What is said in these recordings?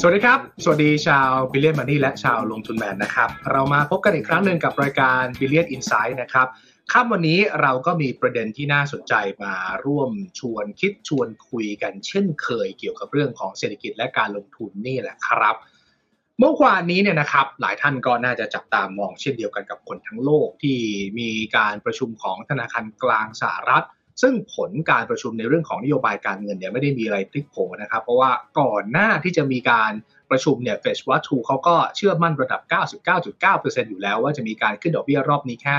สวัสดีครับ สวัสดีชาว Billion Money และชาวลงทุนแมนนะครับ เรามาพบกันอีกครั้งหนึ่งกับรายการ Billion Inside นะครับค่ำวันนี้เราก็มีประเด็นที่น่าสนใจมาร่วมชวนคิดชวนคุยกันเช่นเคยเกี่ยวกับเรื่องของเศรษฐกิจและการลงทุนนี่แหละครับ เมื่อวานนี้เนี่ยนะครับ หลายท่านก็น่าจะจับตามองเช่นเดียวกันกับคนทั้งโลกที่มีการประชุมของธนาคารกลางสหรัฐ ซึ่งผลการประชุมในเรื่องของนโยบายการเงินเนี่ยไม่ได้มีอะไรพลิกโผนะครับ เพราะว่าก่อนหน้าที่จะมีการประชุมเนี่ยเฟชวัตทูเขาก็เชื่อมั่นระดับ 99.9%อยู่แล้วว่าจะมีการขึ้นดอกเบี้ยรอบนี้แค่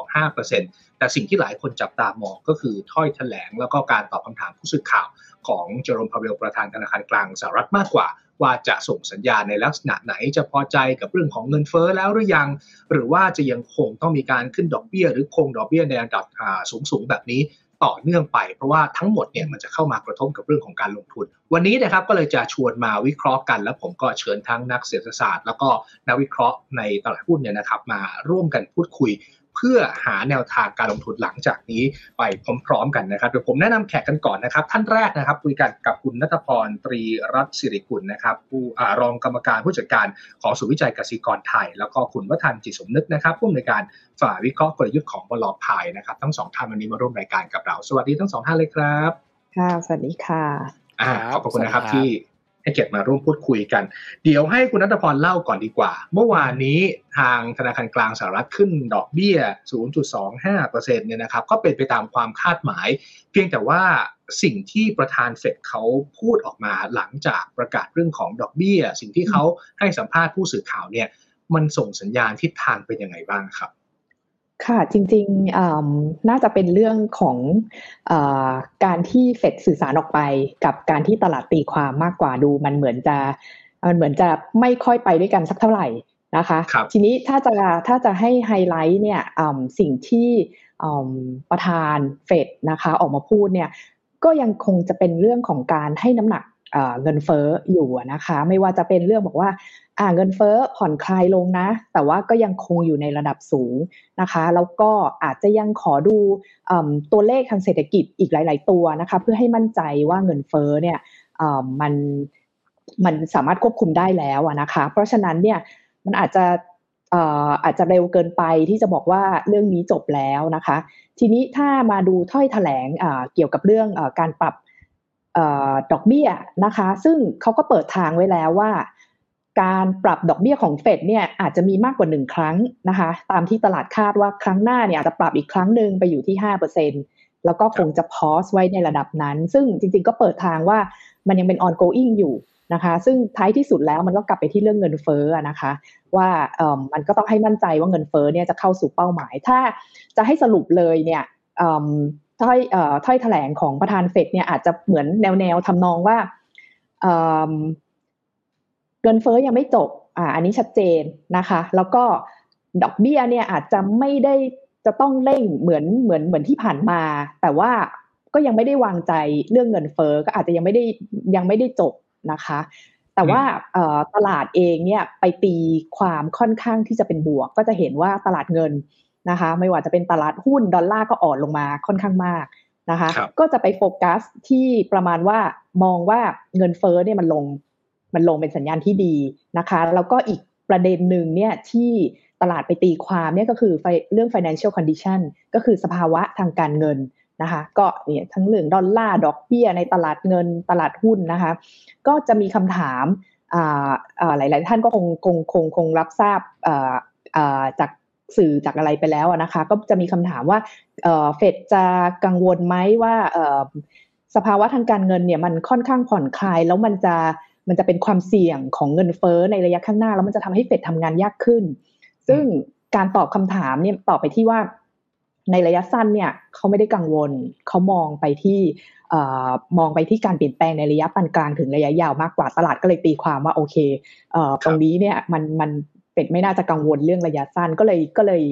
0.25%แต่สิ่งที่หลายคนจับตามองก็คือถ้อยแถลงแล้วก็การตอบคำถามผู้สื่อข่าวของเจอร์มพาเวลประธานธนาคารกลางสหรัฐมากกว่า ว่าจะส่งสัญญาณในลักษณะไหนจะพอใจกับเรื่องของเงินเฟ้อแล้วหรือยัง หรือว่าจะยังคงต้องมีการขึ้นดอกเบี้ย หรือคงดอกเบี้ยในระดับสูงสูงแบบนี้ ต่อเนื่องไป เพราะว่าทั้งหมดเนี่ยมันจะเข้ามากระทบกับเรื่องของการลงทุน วันนี้นะครับก็เลยจะชวนมาวิเคราะห์กัน แล้วผมก็เชิญทั้งนักเศรษฐศาสตร์ แล้วก็นักวิเคราะห์ในตลาดหุ้นเนี่ยนะครับมาร่วมกันพูดคุย เพื่อหาแนวทางการลงทุนหลังจากนี้ไปพร้อมๆกันนะครับเดี๋ยวผมแนะนำแขกกันก่อนนะครับ ท่านแรกนะครับคุยกันกับคุณนัทพรตรีรัตน์สิริกุลนะครับผู้รองกรรมการผู้จัดการของศูนย์วิจัยกสิกรไทย แล้วก็คุณวัฒนจิตสมนึกนะครับผู้อำนวยการฝ่ายวิเคราะห์กลยุทธ์ของบลพายนะครับทั้งสองท่านวันนี้มาร่วมรายการกับเรา สวัสดีทั้งสองท่านเลยครับค่ะสวัสดีค่ะอ่าขอบคุณนะครับที่ ให้เกียรติมาร่วมพูดคุยกัน เดี๋ยวให้คุณนัทพรเล่าก่อนดีกว่า เมื่อวานนี้ทางธนาคารกลางสหรัฐขึ้นดอกเบี้ย 0.25%เนี่ยนะครับก็เป็นไปตามความคาดหมาย เพียงแต่ว่าสิ่งที่ประธานเฟดเขาพูดออกมาหลังจากประกาศเรื่องของดอกเบี้ย สิ่งที่เขาให้สัมภาษณ์ผู้สื่อข่าวเนี่ยมันส่งสัญญาณทิศทางเป็นยังไงบ้างครับ ค่ะ จริงๆน่าจะเป็นเรื่องของอการที่เฟดสื่อสารออกไป กับการที่ตลาดตีความมากกว่าดู มันเหมือนจะมันเหมือนจะไม่ค่อยไปด้วยกันสักเท่าไหร่นะคะคทีนี้ถ้าจะถ้าจะให้ไฮไลท์เนี่ยสิ่งที่ประธานเฟดนะคะออกมาพูดเนี่ยก็ยังคงจะเป็นเรื่องของการให้น้ำหนัก เงินเฟ้ออยู่นะคะ ไม่ว่าจะเป็นเรื่องบอกว่าอ่าเงินเฟ้อผ่อนคลายลงนะ แต่ว่าก็ยังคงอยู่ในระดับสูงนะคะ แล้วก็อาจจะยังขอดูตัวเลขทางเศรษฐกิจอีกหลาย ๆ ตัวนะคะ เพื่อให้มั่นใจว่าเงินเฟ้อเนี่ยมันมันสามารถควบคุมได้แล้วนะคะ เพราะฉะนั้นเนี่ยมันอาจจะอาจจะเร็วเกินไปที่จะบอกว่าเรื่องนี้จบแล้วนะคะ ทีนี้ถ้ามาดูถ้อยแถลงเกี่ยวกับเรื่องอการปรับ ดอกเบี้ยนะคะ ซึ่งเขาก็เปิดทางไว้แล้วว่า การปรับดอกเบี้ยของเฟดเนี่ยอาจจะมีมากกว่าหนึ่งครั้งนะคะ ตามที่ตลาดคาดว่าครั้งหน้าเนี่ยอาจจะปรับอีกครั้งหนึ่งไปอยู่ที่ห้าเปอร์เซ็นแล้วก็คงจะพอสไว้ในระดับนั้น ซึ่งจริงๆก็เปิดทางว่ามันยังเป็น ongoing อยู่นะคะ ซึ่งท้ายที่สุดแล้วมันก็กลับไปที่เรื่องเงินเฟ้อนะคะ ว่าเออมันก็ต้องให้มั่นใจว่าเงินเฟ้อเนี่ยจะเข้าสู่เป้าหมาย ถ้าจะให้สรุปเลยเนี่ย ถ้อยถ้อยแถลงของประธานเฟดเนี่ยอาจจะเหมือนแนวแนวทำนองว่าเงินเฟ้อยังไม่จบอ่าอันนี้ชัดเจนนะคะ แล้วก็ดอกเบี้ยเนี่ยอาจจะไม่ได้จะต้องเร่งเหมือนเหมือนเหมือนที่ผ่านมา แต่ว่าก็ยังไม่ได้วางใจเรื่องเงินเฟ้อก็อาจจะยังไม่ได้ยังไม่ได้จบนะคะ แต่ว่าตลาดเองเนี่ยไปตีความค่อนข้างที่จะเป็นบวก ก็จะเห็นว่าตลาดเงิน นะคะ ไม่ว่าจะเป็นตลาดหุ้นดอลลาร์ก็อ่อนลงมาค่อนข้างมากนะคะก็จะไปโฟกัสที่ประมาณว่ามองว่าเงินเฟ้อเนี่ยมันลงมันลงเป็นสัญญาณที่ดีนะคะ แล้วก็อีกประเด็นหนึ่งเนี่ยที่ตลาดไปตีความเนี่ยก็คือเรื่อง financial condition ก็คือสภาวะทางการเงินนะคะก็เนี่ยทั้งเรื่องดอลลาร์ดอกเบี้ยในตลาดเงินตลาดหุ้นนะคะก็จะมีคำถามหลาย ๆ ท่านก็คงคงคงคงรับทราบจาก สื่อจากอะไรไปแล้วนะคะ ก็จะมีคำถามว่าเฟดจะกังวลไหมว่าสภาวะทางการเงินเนี่ยมันค่อนข้างผ่อนคลาย แล้วมันจะมันจะเป็นความเสี่ยงของเงินเฟ้อในระยะข้างหน้า แล้วมันจะทำให้เฟดทำงานยากขึ้น ซึ่งการตอบคำถามเนี่ยตอบไปที่ว่าในระยะสั้นเนี่ยเขาไม่ได้กังวลเขามองไปที่มองไปที่การเปลี่ยนแปลงในระยะปานกลางถึงระยะยาวมากกว่าตลาดก็เลยตีความว่าโอเคตรงนี้เนี่ยมันมัน เป็ดไม่น่าจะกังวลเรื่องระยะสั้นก็เลยก็เลย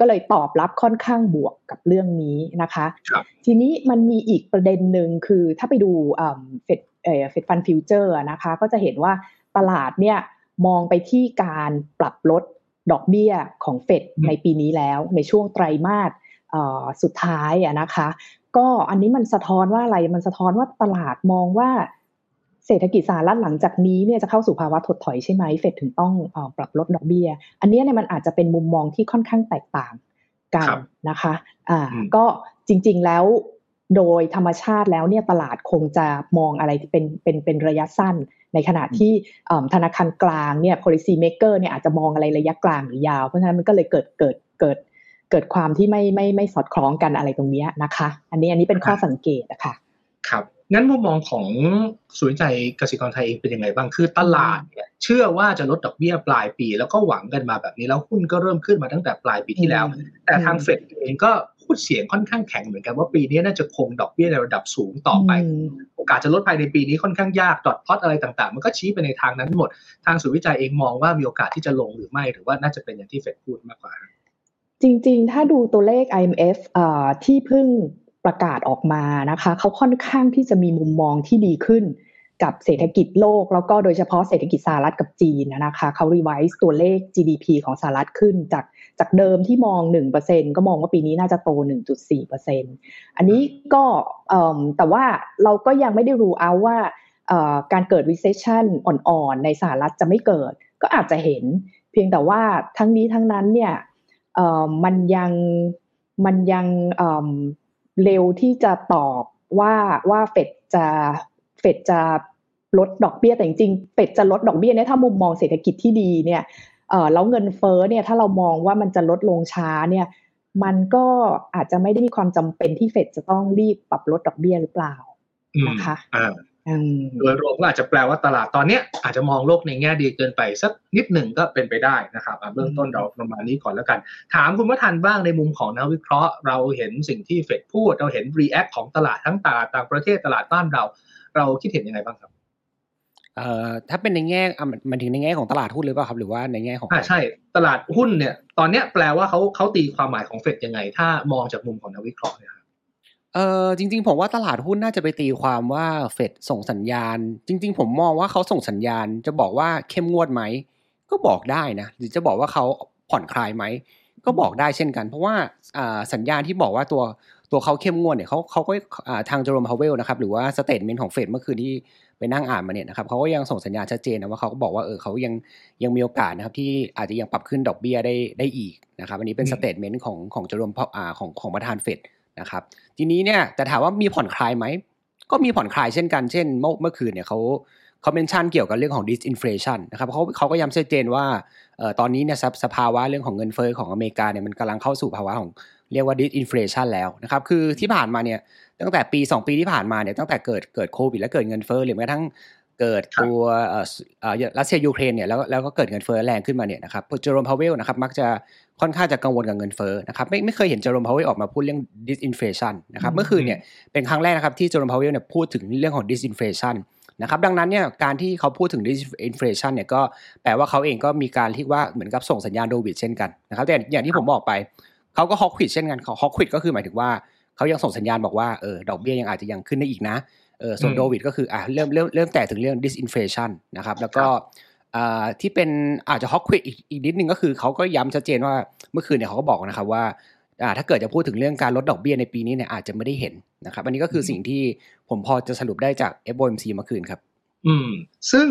ก็เลยตอบรับค่อนข้างบวกกับเรื่องนี้นะคะ ทีนี้มันมีอีกประเด็นหนึ่งคือถ้าไปดูเฟดเฟดฟันฟิวเจอร์นะคะก็จะเห็นว่าตลาดเนี่ยมองไปที่การปรับลดดอกเบี้ยของเฟดในปีนี้แล้วในช่วงไตรมาสสุดท้ายนะคะ ก็อันนี้มันสะท้อนว่าอะไรมันสะท้อนว่าตลาดมองว่า เศรษฐกิจสหรัฐหลังจากนี้เนี่ยจะเข้าสู่ภาวะถดถอยใช่ไหมเฟดถึงต้องอปรับลดดอกเบี้ย อันนี้เนี่ยมันอาจจะเป็นมุมมองที่ค่อนข้างแตกต่างกันนะคะอ่าก็จริง ๆแล้วโดยธรรมชาติแล้วเนี่ยตลาดคงจะมองอะไรที่เป็นเป็นเป็นระยะสั้น ในขณะที่ธนาคารกลางเนี่ย policy maker เนี่ยอาจจะมองอะไรระยะกลางหรือยาว เพราะฉะนั้นมันก็เลยเกิดเกิดเกิดเกิดความที่ไม่ไม่ไม่สอดคล้องกันอะไรตรงนี้นะคะ อันนี้อันนี้เป็นข้อสังเกตนะคะครับ งั้นมุมมองของศูนย์ใจกสิกรไทยเองเป็นยังไงบ้างคือตลาดเนี่ยเชื่อว่าจะลดดอกเบี้ยปลายปี แล้วก็หวังกันมาแบบนี้แล้วหุ้นก็เริ่มขึ้นมาตั้งแต่ปลายปีที่แล้ว แต่ทางเฟดเองก็พูดเสียงค่อนข้างแข็งเหมือนกันว่าปีนี้น่าจะคงดอกเบี้ยในระดับสูงต่อไป โอกาสจะลดภายในปีนี้ค่อนข้างยากดอทพอตอะไรต่างๆ มันก็ชี้ไปในทางนั้นหมด ทางศูนย์วิจัยเองมองว่ามีโอกาสที่จะลงหรือไม่หรือว่าน่าจะเป็นอย่างที่เฟดพูดมากกว่า จริง ๆ ถ้าดูตัวเลข IMF ที่เพิ่ง ประกาศออกมานะคะเขาค่อนข้างที่จะมีมุมมองที่ดีขึ้นกับเศรษฐกิจโลก แล้วก็โดยเฉพาะเศรษฐกิจสหรัฐกับจีนนะคะเขารีไวซ์ตัวเลข GDP ของสหรัฐขึ้นจากจากเดิมที่มอง 1%ก็มองว่าปีนี้น่าจะโต 1.4%อันนี้ก็แต่ว่าเราก็ยังไม่ได้รู้เอาว่าการเกิด recession อ่อนๆ ในสหรัฐจะไม่เกิด ก็อาจจะเห็น เพียงแต่ว่าทั้งนี้ทั้งนั้นเนี่ยมันยังมันยัง เร็วที่จะตอบว่าว่าเฟดจะเฟดจะลดดอกเบี้ยแต่จริงๆเฟดจะลดดอกเบี้ยเนี่ยถ้ามุมมองเศรษฐกิจที่ดีเนี่ยเออแล้วเงินเฟ้อเนี่ยถ้าเรามองว่ามันจะลดลงช้าเนี่ยมันก็อาจจะไม่ได้มีความจำเป็นที่เฟดจะต้องรีบปรับลดดอกเบี้ยหรือเปล่านะคะ โดยรวมก็อาจจะแปลว่าตลาดตอนนี้อาจจะมองโลกในแง่ดีเกินไปสักนิดหนึ่งก็เป็นไปได้นะครับเบื้องต้นเราประมาณนี้ก่อนแล้วกัน ถามคุณวัฒนบ้างในมุมของนักวิเคราะห์ เราเห็นสิ่งที่เฟดพูด เราเห็นรีแอคของตลาดทั้งตลาดต่างประเทศตลาดบ้านเรา เราคิดเห็นยังไงบ้างครับเอ่อถ้าเป็นในแง่มันถึงในแง่ของตลาดหุ้นหรือเปล่าครับ หรือว่าในแง่ของอ่าใช่ ตลาดหุ้นเนี่ย ตอนเนี้ยแปลว่าเขาเขาตีความหมายของเฟดยังไง ถ้ามองจากมุมของนักวิเคราะห์เนี่ย เออจริง ๆ ผมว่าตลาดหุ้นน่าจะไปตีความว่าเฟดส่งสัญญาณ จริง ๆ ผมมองว่าเขาส่งสัญญาณ จะบอกว่าเข้มงวดไหม ก็บอกได้นะหรือจะบอกว่าเขาผ่อนคลายไหม ก็บอกได้เช่นกัน เพราะว่าสัญญาณที่บอกว่าตัวตัวเขาเข้มงวดเนี่ยเขาเขาก็ทางเจอโรมพาวเวลนะครับหรือว่า statement ของเฟดเมื่อคืนที่ไปนั่งอ่านมาเนี่ยนะครับเขาก็ยังส่งสัญญาณชัดเจนนะว่าเขาก็บอกว่าเออเขายังยังมีโอกาสนะครับที่อาจจะยังปรับขึ้นดอกเบี้ยได้ได้อีกนะครับอันนี้เป็น statement ของของเจอโรมอ่าของของประธานเฟด นะครับ ทีนี้เนี่ยแต่ถามว่ามีผ่อนคลายไหม ก็มีผ่อนคลายเช่นกัน เช่น เมื่อเมื่อคืนเนี่ยเขาเขา mention เกี่ยวกับเรื่องของ disinflation นะครับเขาเขาก็ย้ำชัดเจนว่าออตอนนี้เนี่ยสภาวะเรื่องของเงินเฟ้อของอเมริกาเนี่ยมันกำลังเข้าสู่ภาวะของเรียกว่า disinflation แล้วนะครับ คือที่ผ่านมาเนี่ยตั้งแต่ปี 2 ปีที่ผ่านมาเนี่ยตั้งแต่เกิดเกิดโควิดและเกิดเงินเฟ้อหรือแม้กระทั่ง เกิดตัวรัสเซียยูเครนเนี่ยแล้วแล้วก็เกิดเงินเฟ้อแรงขึ้นมาเนี่ยนะครับเจอโรมพาวเวลนะครับมักจะค่อนข้างจะกังวลกับเงินเฟ้อนะครับไม่ไม่เคยเห็นเจอโรมพาวเวลออกมาพูดเรื่อง disinflation นะครับเมื่อคืนเนี่ยเป็นครั้งแรกนะครับที่เจอโรมพาวเวลเนี่ยพูดถึงเรื่องของ disinflation นะครับดังนั้นเนี่ยการที่เขาพูดถึง disinflation เนี่ยก็แปลว่าเขาเองก็มีการที่ว่าเหมือนกับส่งสัญญาณโดวิดเช่นกันนะครับแต่อย่างที่ผมบอกไปเขาก็ hawkish เช่นกัน hawkish ก็คือหมายถึงว่าเขายังส่งสัญญาณบอกว่าเออดอกเบี้ยยังอาจจะยังขึ้นได้อีกนะ เออส่วนโดวิดก็คืออะเริ่มเริ่มเริ่มแตะถึงเรื่อง disinflation นะครับแล้วก็ที่เป็นอาจจะ hawkish อีกอีกนิดนึงก็คือเขาก็ย้ำชัดเจนว่าเมื่อคืนเนี่ยเขาก็บอกนะครับว่าถ้าเกิดจะพูดถึงเรื่องการลดดอกเบี้ยในปีนี้เนี่ยอาจจะไม่ได้เห็นนะครับ อันนี้ก็คือสิ่งที่ผมพอจะสรุปได้จาก FOMC เมื่อคืนครับ อืม ซึ่ง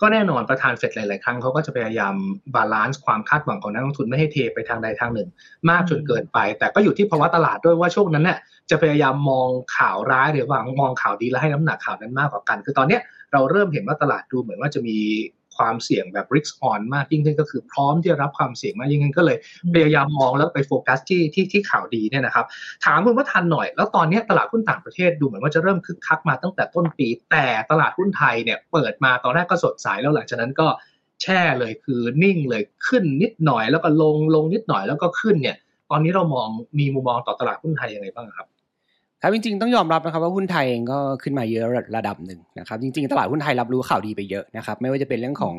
ก็แน่นอนประธานเฟดหลาย ๆ ครั้งเขาก็จะพยายาม balance ความคาดหวังของนักลงทุนไม่ให้เทไปทางใดทางหนึ่ง มากจนเกินไป แต่ก็อยู่ที่ภาวะตลาดด้วยว่าช่วงนั้นเนี่ยจะพยายามมองข่าวร้ายหรือว่ามองข่าวดีแล้วให้น้ำหนักข่าวนั้นมากกว่ากัน คือตอนนี้เราเริ่มเห็นว่าตลาดดูเหมือนว่าจะมี ความเสี่ยงแบบ risk on มากยิ่งขึ้นก็คือพร้อมที่จะรับความเสี่ยงมากยิ่งขึ้นก็เลยพยายามมองแล้วไปโฟกัสที่ที่ที่ข่าวดีเนี่ยนะครับถามคุณว่าทันหน่อย แล้วตอนนี้ตลาดหุ้นต่างประเทศดูเหมือนว่าจะเริ่มคึกคักมาตั้งแต่ต้นปี แต่ตลาดหุ้นไทยเนี่ยเปิดมาตอนแรกก็สดใสแล้วหลังจากนั้นก็แช่เลยคือนิ่งเลยขึ้นนิดหน่อยแล้วก็ลงลงนิดหน่อยแล้วก็ขึ้นเนี่ยตอนนี้เรามองมีมุมมองต่อตลาดหุ้นไทยยังไงบ้างครับ ครับจริงๆต้องยอมรับนะครับว่าหุ้นไทยเองก็ขึ้นมาเยอะระดับหนึ่งนะครับจริงๆตลาดหุ้นไทยรับรู้ข่าวดีไปเยอะนะครับไม่ว่าจะเป็นเรื่องของ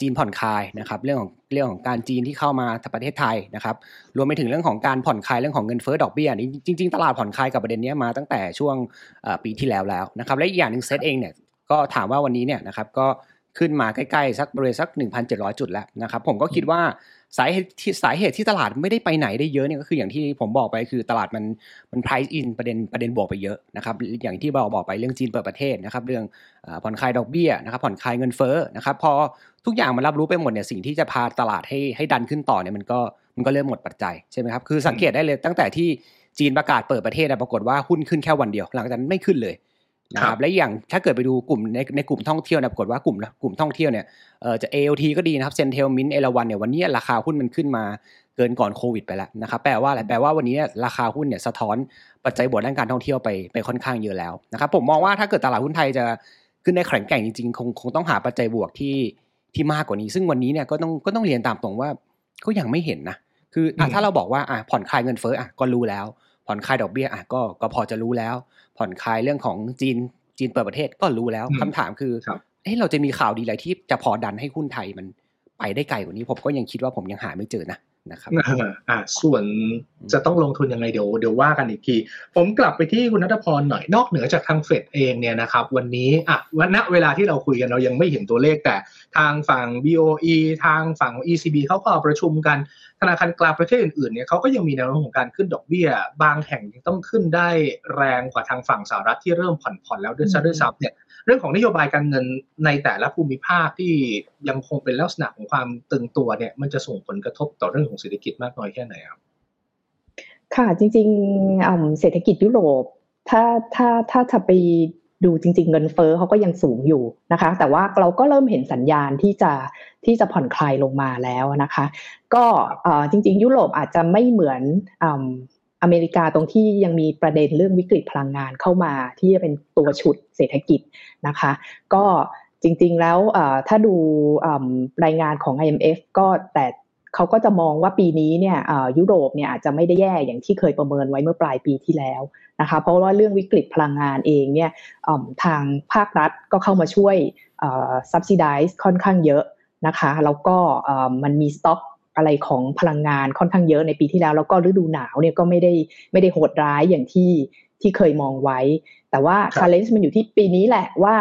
จีนผ่อนคลายนะครับเรื่องของเรื่องของการจีนที่เข้ามาประเทศไทยนะครับรวมไปถึงเรื่องของการผ่อนคลายเรื่องของเงินเฟ้อดอกเบี้ยนี่จริง ๆ ตลาดผ่อนคลายกับประเด็นนี้มาตั้งแต่ช่วงปีที่แล้วแล้วนะครับและอีกอย่างหนึ่งเซตเองเนี่ยก็ถามว่าวันนี้เนี่ยนะครับก็ ขึ้นมาใกล้ๆ สักบริเวณสัก 1,700 จุดแล้วนะครับผมก็คิดว่าสาเหตุที่สาเหตุที่ตลาดไม่ได้ไปไหนได้เยอะเนี่ยก็คืออย่างที่ผมบอกไปคือตลาดมันมัน price in ประเด็นประเด็นบวกไปเยอะนะครับอย่างที่เราบอกไปเรื่องจีนเปิดประเทศนะครับเรื่องผ่อนคลายดอกเบี้ยนะครับผ่อนคลายเงินเฟ้อนะครับพอทุกอย่างมันรับรู้ไปหมดเนี่ยสิ่งที่จะพาตลาดให้ให้ดันขึ้นต่อเนี่ยมันก็มันก็เริ่มหมดปัจจัยใช่ไหมครับคือสังเกตได้เลยตั้งแต่ที่จีนประกาศเปิดประเทศปรากฏว่าหุ้นขึ้นแค่วันเดียว หลังจากนั้นไม่ขึ้นเลย นะครับและอย่างถ้าเกิดไปดูกลุ่มในในกลุ่มท่องเที่ยวนะปรากฏว่ากลุ่มกลุ่มท่องเที่ยวเนี่ยเอ่อจะ AOT ก็ดีนะครับเซนเทลมินเอราวันเนี่ยวันนี้ราคาหุ้นมันขึ้นมาเกินก่อนโควิดไปแล้วนะครับแปลว่าอะไรแปลว่าวันนี้ราคาหุ้นเนี่ยสะท้อนปัจจัยบวกด้านการท่องเที่ยวไปไปค่อนข้างเยอะแล้วนะครับผมมองว่าถ้าเกิดตลาดหุ้นไทยจะขึ้นได้แข็งแกร่งจริงๆคงคงต้องหาปัจจัยบวกที่ที่มากกว่านี้ ซึ่งวันนี้เนี่ยก็ต้องก็ต้องเรียนตามตรงว่าก็ยังไม่เห็นนะคืออะถ้าเราบอกว่าอะผ่อนคลายเงินเฟ้ออะก็รู้แล้ว ผ่อนคลายดอกเบี้ยอะก็ก็พอจะรู้แล้ว ผ่อนคลายเรื่องของจีนจีนเปิดประเทศก็รู้แล้วคำถามคือเฮ้เราจะมีข่าวดีอะไรที่จะพอดันให้หุ้นไทยมันไปได้ไกลกว่านี้ ผมก็ยังคิดว่าผมยังหาไม่เจอนะนะครับอ่าส่วนจะต้องลงทุนยังไงเดี๋ยวเดี๋ยวว่ากันอีกที ผมกลับไปที่คุณนัทพรหน่อยนอกเหนือจากทางเฟดเองเนี่ยนะครับ วันนี้อะวันณเวลาที่เราคุยกันเรายังไม่เห็นตัวเลขแต่ทางฝั่ง BOE ทางฝั่ง ECB เขาก็ประชุมกัน ธนาคารกลางประเทศอื่นๆเนี่ยเขาก็ยังมีแนวโน้มของการขึ้นดอกเบี้ย บางแห่งยังต้องขึ้นได้แรงกว่าทางฝั่งสหรัฐที่เริ่มผ่อนผ่อนแล้วด้วยซ้ำด้วยซ้ำเนี่ยเรื่องของนโยบายการเงินในแต่ละภูมิภาคที่ยังคงเป็นลักษณะของความตึงตัวเนี่ยมันจะส่งผลกระทบต่อเรื่องของเศรษฐกิจมากน้อยแค่ไหนครับค่ะจริงๆเศรษฐกิจยุโรปถ้าถ้าถ้าจะไป ดูจริง ๆ เงินเฟ้อเขาก็ยังสูงอยู่นะคะ แต่ว่าเราก็เริ่มเห็นสัญญาณที่จะที่จะผ่อนคลายลงมาแล้วนะคะ ก็จริง ๆ ยุโรปอาจจะไม่เหมือนอเมริกาตรงที่ยังมีประเด็นเรื่องวิกฤตพลังงานเข้ามาที่จะเป็นตัวฉุดเศรษฐกิจนะคะ ก็จริง ๆ แล้วถ้าดูรายงานของ IMF ก็แต่ เขาก็จะมองว่าปีนี้เนี่ยยุโรปเนี่ยอาจจะไม่ได้แย่อย่างที่เคยประเมินไว้เมื่อปลายปีที่แล้วนะคะเพราะว่าเรื่องวิกฤตพลังงานเองเนี่ยทางภาครัฐก็เข้ามาช่วย subsidize ค่อนข้างเยอะนะคะแล้วก็มันมีสต็อกอะไรของพลังงานค่อนข้างเยอะในปีที่แล้วแล้วก็ฤดูหนาวเนี่ยก็ไม่ได้ไม่ได้โหดร้ายอย่างที่ที่เคยมองไว้ แต่ว่า challenge มันอยู่ที่ปีนี้แหละว่า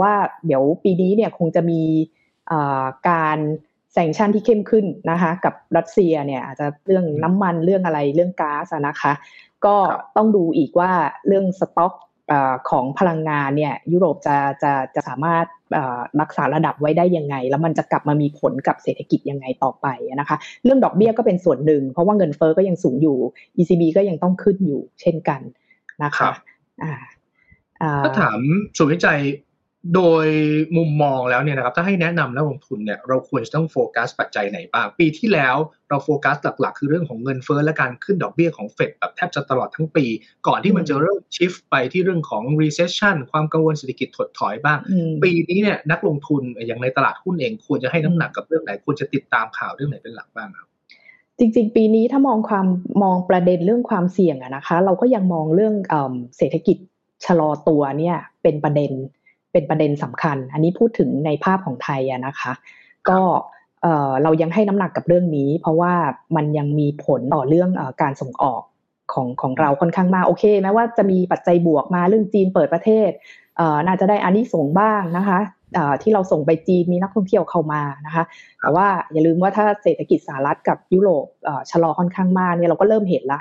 ว่าเดี๋ยวปีนี้เนี่ยคงจะมีการ แซงชั่นที่เข้มขึ้นนะคะ กับรัสเซียเนี่ยอาจจะเรื่องน้ำมันเรื่องอะไรเรื่องก๊าซนะคะ ก็ต้องดูอีกว่าเรื่องสต็อกของพลังงานเนี่ยยุโรปจะจะจะสามารถรักษาระดับไว้ได้ยังไง แล้วมันจะกลับมามีผลกับเศรษฐกิจยังไงต่อไปนะคะ เรื่องดอกเบี้ยก็เป็นส่วนหนึ่ง เพราะว่าเงินเฟอ้อก็ยังสูงอยู่ ECB ก็ยังต้องขึ้นอยู่เช่นกันนะคะถ้าถามสุวิจัย โดยมุมมองแล้วเนี่ยนะครับถ้าให้แนะนำนักลงทุนเนี่ยเราควรจะต้องโฟกัสปัจจัยไหนบ้าง ปีที่แล้วเราโฟกัสหลักๆ คือเรื่องของเงินเฟ้อและการขึ้นดอกเบี้ยของเฟดแบบแทบจะตลอดทั้งปี ก่อนที่มันจะเริ่มชิฟไปที่เรื่องของ recession ความกังวลเศรษฐกิจถดถอยบ้าง ปีนี้เนี่ยนักลงทุนอย่างในตลาดหุ้นเองควรจะให้น้ำหนักกับเรื่องไหนควรจะติดตามข่าวเรื่องไหนเป็นหลักบ้างครับจริงๆ ปีนี้ถ้ามองความมองประเด็นเรื่องความเสี่ยงอะนะคะ เราก็ยังมองเรื่องเศรษฐกิจชะลอตัวเนี่ยเป็นประเด็น เป็นประเด็นสำคัญ อันนี้พูดถึงในภาพของไทยอะนะคะ ก็เรายังให้น้ำหนักกับเรื่องนี้ เพราะว่ามันยังมีผลต่อเรื่องอการส่งออกของของเราค่อนข้างมากโอเคแม้ว่าจะมีปัจจัยบวกมาเรื่องจีนเปิดประเทศน่าจะได้อันนี้ส่งบ้างนะคะที่เราส่งไปจีนมีนักท่องเที่ยวเข้ามานะคะแต่ว่าอย่าลืมว่าถ้าเศรษฐกิจสหรัฐกับยุโรปชะลอค่อนข้างมากเนี่ยเราก็เริ่มเห็นละ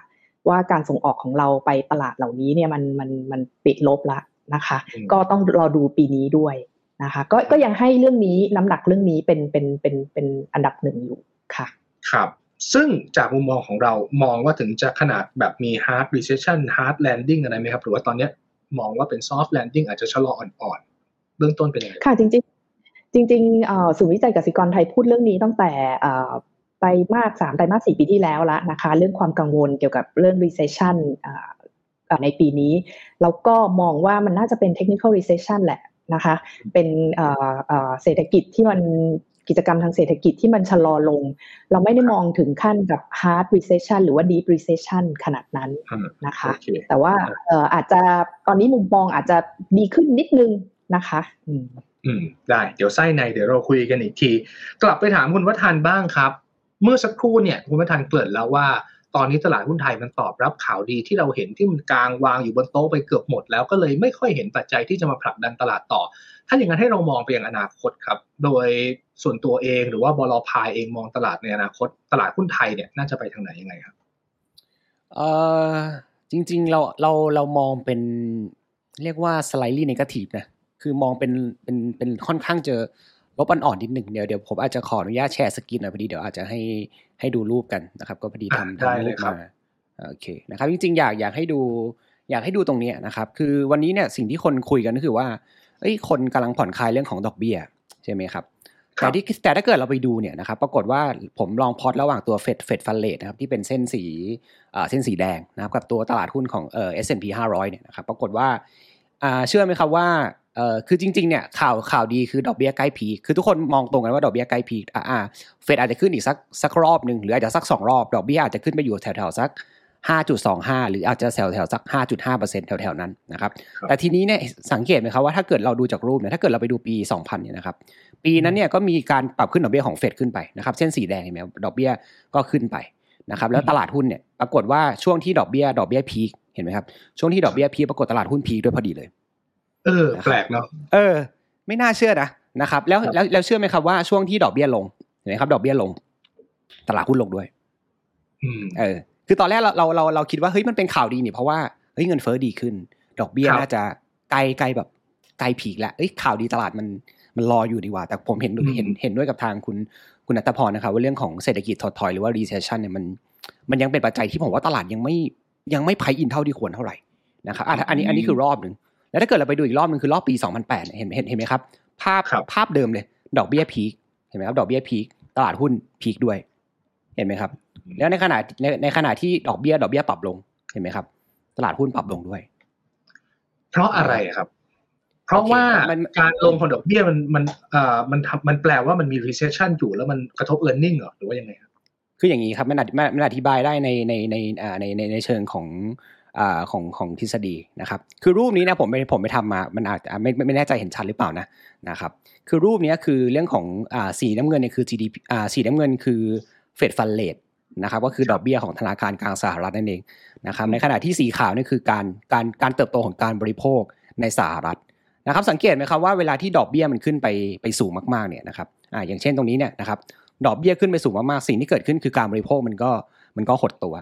ว่าการส่งออกของเราไปตลาดเหล่านี้เนี่ยมันมันมันปิดลบละ นะคะ ก็ต้องรอดูปีนี้ด้วยนะคะ ก็ก็ยังให้เรื่องนี้น้ำหนักเรื่องนี้เป็นเป็นเป็นเป็นอันดับหนึ่งอยู่ค่ะ ครับ ซึ่งจากมุมมองของเรามองว่าถึงจะขนาดแบบมี hard recession hard landing อะไรไหมครับ หรือว่าตอนนี้มองว่าเป็น soft landing อาจจะชะลออ่อนๆเบื้องต้นเป็นยังไงค่ะจริง ๆ จริงๆศูนย์วิจัยกสิกรไทยพูดเรื่องนี้ตั้งแต่ไตรมาสสามไตรมาสสี่ปีที่แล้วแล้วนะคะ เรื่องความกังวลเกี่ยวกับเรื่อง recession ในปีนี้ แล้วก็มองว่ามันน่าจะเป็น technical recession แหละนะคะ เป็นเศรษฐกิจที่มันกิจกรรมทางเศรษฐกิจที่มันชะลอลง เราไม่ได้มองถึงขั้นกับ hard recession หรือว่า deep recession ขนาดนั้นนะคะ แต่ว่าอาจจะตอนนี้มุมมองอาจจะดีขึ้นนิดนึงนะคะอืมได้เดี๋ยวไส้ในเดี๋ยวเราคุยกันอีกที กลับไปถามคุณวัฒนบ้างครับ เมื่อสักครู่เนี่ยคุณวัฒนเกริ่นแล้วว่า ตอนนี้ตลาดหุ้นไทยมันตอบรับข่าวดีที่เราเห็นที่มันกลางวางอยู่บนโต๊ะไปเกือบหมด แล้วก็เลยไม่ค่อยเห็นปัจจัยที่จะมาผลักดันตลาดต่อ ถ้าอย่างนั้นให้เรามองไปยังอนาคตครับ โดยส่วนตัวเองหรือว่าบลพายเองมองตลาดในอนาคต ตลาดหุ้นไทยเนี่ยน่าจะไปทางไหนยังไงครับเออจริงๆเราเราเรามองเป็นเรียกว่า slightly negative นะคือมองเป็นเป็นเป็นค่อนข้างเจอ บอ่อนๆนิดหนึ่งเดี๋ยวเดี๋ยวผมอาจจะขออนุญาตแชร์สกินหน่อยพอดีเดี๋ยวอาจจะให้ให้ดูรูปกันนะครับ ก็พอดีทำทำรูปมาโอเคนะครับ จริงๆ อยากอยากให้ดู อยากให้ดูตรงนี้นะครับ คือวันนี้เนี่ยสิ่งที่คนคุยกันก็คือว่าเอ้ยคนกำลังผ่อนคลายเรื่องของดอกเบี้ยใช่ไหมครับแต่ที่แต่ถ้าเกิดเราไปดูเนี่ยนะครับ ปรากฏว่าผมลองพอตระหว่างตัวเฟดเฟดฟันเลทนะครับที่เป็นเส้นสีเส้นสีแดงนะครับกับตัวตลาดหุ้นของเอ่อ S&P 500เนี่ยนะครับ ปรากฏว่าเชื่อไหมครับว่า เออคือจริงๆเนี่ยข่าวข่าวดีคือดอกเบี้ยใกล้พีคือทุกคนมองตรงกันว่าดอกเบี้ยใกล้พีอ่าเฟดอาจจะขึ้นอีกสักสักรอบหนึ่งหรืออาจจะสักสองรอบดอกเบี้ยอาจจะขึ้นไปอยู่แถวๆสัก 5.25 หรืออาจจะแถวแถวสัก 5.5%แถวๆนั้นนะครับแต่ทีนี้เนี่ยสังเกตไหมครับว่าถ้าเกิดเราดูจากรูปเนี่ยถ้าเกิดเราไปดูปี 2000เนี่ยนะครับปีนั้นเนี่ยก็มีการปรับขึ้นดอกเบี้ยของเฟดขึ้นไปนะครับเส้นสีแดงเห็นไหมดอกเบี้ยก็ขึ้นไปนะครับแล้วตลาดหุ้นเนี่ยปรากฏว่าช่วงที่ดอกเบี้ยดอกเบี้ยพีคเห็นไหมครับช่วงที่ดอกเบี้ยพีคปรากฏตลาดหุ้นพีคด้วยพอดีเลย เออ แปลกเนาะเออ ไม่น่าเชื่อนะนะครับ แล้วแล้วแล้วเชื่อไหมครับว่าช่วงที่ดอกเบี้ยลงเห็นไหมครับดอกเบี้ยลง ตลาดหุ้นลงด้วยเออ คือตอนแรกเราเราเราเราคิดว่าเฮ้ยมันเป็นข่าวดีนี่เพราะว่าเฮ้ยเงินเฟ้อดีขึ้น ดอกเบี้ยน่าจะใกล้ใกล้แบบใกล้ผีกแล้วเอ้ยข่าวดีตลาดมันมันรออยู่ดีกว่า แต่ผมเห็นเห็นเห็นด้วยกับทางคุณคุณนัทพรนะครับว่าเรื่องของเศรษฐกิจถดถอยหรือว่า recession เนี่ยมัน มันยังเป็นปัจจัยที่ผมว่าตลาดยังไม่ยังไม่ไพอินเท่าที่ควรเท่าไหร่นะครับอันนี้อันนี้คือรอบหนึ่ง แล้วถ้าเกิดเราไปดูอีกรอบนึงคือรอบปี 2008 เห็นเห็นเห็นไหมครับ ภาพภาพเดิมเลย ดอกเบี้ยพีคเห็นไหมครับ ดอกเบี้ยพีคตลาดหุ้นพีคด้วย เห็นไหมครับ แล้วในขณะในในขณะที่ดอกเบี้ยดอกเบี้ยปรับลงเห็นไหมครับ ตลาดหุ้นปรับลงด้วย เพราะอะไรครับ เพราะว่าการลงของดอกเบี้ยมันมันเอ่อมันทำมันแปลว่ามันมี recession อยู่แล้วมันกระทบ e a r n i n g เหรอหรือว่ายังไงครับคืออย่างนี้ครับมันมันอธิบายได้ในในในอ่าในในในเชิงของ ของของทฤษฎีนะครับ คือรูปนี้นะผมไม่ผมไปทำมา มันอาจจะไม่ไม่แน่ใจเห็นชัดหรือเปล่านะนะครับ คือรูปนี้คือเรื่องของอ่าสีน้ำเงินเนี่ยคือ GDP อ่าสีน้ำเงินคือเฟดฟันเลทนะครับก็คือดอกเบี้ยของธนาคารกลางสหรัฐนั่นเองนะครับ ในขณะที่สีขาวนี่คือการการการเติบโตของการบริโภคในสหรัฐนะครับ สังเกตไหมครับว่าเวลาที่ดอกเบี้ยมันขึ้นไปไปสูงมากๆเนี่ยนะครับอ่าอย่างเช่นตรงนี้เนี่ยนะครับดอกเบี้ยขึ้นไปสูงมากๆสิ่งที่เกิดขึ้นคือการบริโภคมันก็มันก็หดตัว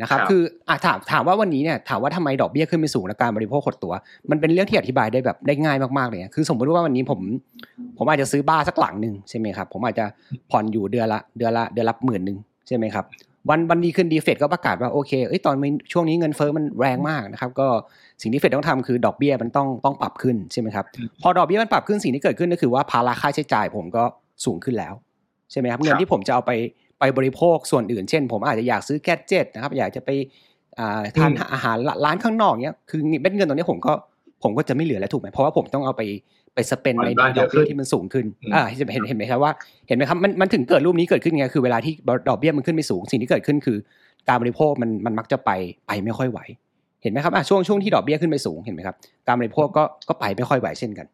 นะครับ คืออะถามถามว่าวันนี้เนี่ยถามว่าทำไมดอกเบี้ยขึ้นไปสูงและการบริโภคหดตัว มันเป็นเรื่องที่อธิบายได้แบบได้ง่ายมากๆเลยคือสมมติว่าวันนี้ผม ผมอาจจะซื้อบ้านสักหลังหนึ่งใช่ไหมครับ ผมอาจจะผ่อนอยู่เดือนละเดือนละเดือนละหมื่นหนึ่งใช่ไหมครับวันวันดีขึ้นดีเฟดก็ประกาศว่าโอเคเอ้ยตอนช่วงนี้เงินเฟ้อมันแรงมากนะครับ ก็สิ่งที่เฟดต้องทำคือดอกเบี้ยมันต้องต้องปรับขึ้นใช่ไหมครับพอดอกเบี้ยมันปรับขึ้นสิ่งที่เกิดขึ้นก็คือว่าภาระค่าใช้จ่ายผมก็สูงขึ้นแล้วใช่ไหมครับเงินที่ผมจะเอาไป ไปบริโภคส่วนอื่น เช่น ผมอาจจะอยากซื้อแก๊สเจ็ตนะครับ อยากจะไปทานอาหารร้านข้างนอกเนี้ยคือเม็ดเงินตรงนี้ผมก็ผมก็จะไม่เหลือแล้วถูกไหมเพราะว่าผมต้องเอาไปไปสเปนในดอกเบี้ยที่มันสูงขึ้นอ่าเห็นเห็นไหมครับว่าเห็นไหมครับมันมันถึงเกิดรูปนี้เกิดขึ้นไงคือเวลาที่ดอกเบี้ยมันขึ้นไปสูง สิ่งที่เกิดขึ้นคือ การบริโภคมันมันมักจะไปไปไม่ค่อยไหว เห็นไหมครับอะช่วงช่วงที่ดอกเบี้ยขึ้นไปสูงเห็นไหมครับการบริโภคก็ก็ไปไม่ค่อยไหวเช่นกัน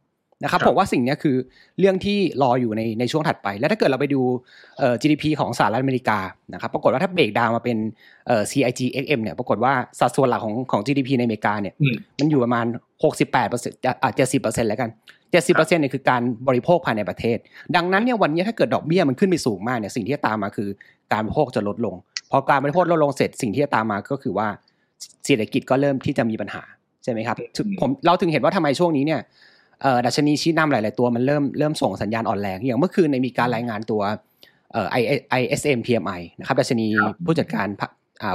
นะครับผมว่าสิ่งนี้คือเรื่องที่รออยู่ในในช่วงถัดไป แล้วถ้าเกิดเราไปดูเอ่อ GDP ของสหรัฐอเมริกานะครับปรากฏว่าถ้าเบรกดาวมาเป็นเอ่อ CIG XM เนี่ยปรากฏว่าสัดส่วนหลักของของ GDP ในอเมริกาเนี่ยมันอยู่ประมาณ 68เปอร์เซ็นต์อะ70เปอร์เซ็นต์แล้วกัน70เปอร์เซ็นต์เนี่ยคือการบริโภคภายในประเทศ ดังนั้นเนี่ยวันนี้ถ้าเกิดดอกเบี้ยมันขึ้นไปสูงมากเนี่ยสิ่งที่จะตามมาคือการบริโภคจะลดลงพอการบริโภคลดลงเสร็จสิ่งที่จะตามมาก็คือว่าเศรษฐกิจก็เริ่มที่จะมีปัญหาใช่ไหมครับผมเราถึงเห็นว่าทำไมช่วงนี้เนี่ย ดัชนีชี้นำหลาย ๆ ตัวมันเริ่มเริ่มส่งสัญญาณอ่อนแรงอย่างเมื่อคืนเนี่ยมีการรายงานตัว I ISM PMI นะครับดัชนีผู้จัดการ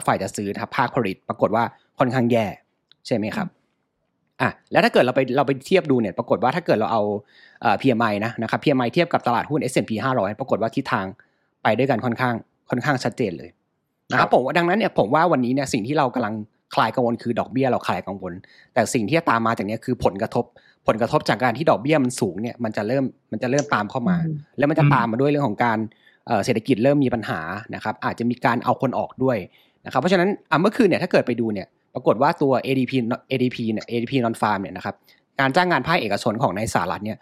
ฝ่ายจัดซื้อนะครับภาคผลิตปรากฏว่าค่อนข้างแย่ใช่ไหมครับอะแล้วถ้าเกิดเราไปเราไปเทียบดูเนี่ยปรากฏว่าถ้าเกิดเราเอาเอ่อ PMI นะนะครับ PMI เทียบกับตลาดหุ้น S&P 500 ปรากฏว่าทิศทางไปด้วยกันค่อนข้างค่อนข้างชัดเจนเลยนะครับผมว่าดังนั้นเนี่ยผมว่าวันนี้เนี่ยสิ่งที่เรากำลัง คลายกังวลคือดอกเบี้ยเราคลายกังวล แต่สิ่งที่จะตามมาจากนี้คือผลกระทบ ผลกระทบจากการที่ดอกเบี้ยมันสูงเนี่ยมันจะเริ่มมันจะเริ่มตามเข้ามา แล้วมันจะตามมาด้วยเรื่องของการเศรษฐกิจเริ่มมีปัญหานะครับอาจจะมีการเอาคนออกด้วยนะครับเพราะฉะนั้นเมื่อคืนเนี่ยถ้าเกิดไปดูเนี่ยปรากฏว่าตัว ADP ADP เนี่ย ADP non farm เนี่ยนะครับการจ้างงานภาคเอกชนของในสหรัฐเนี่ย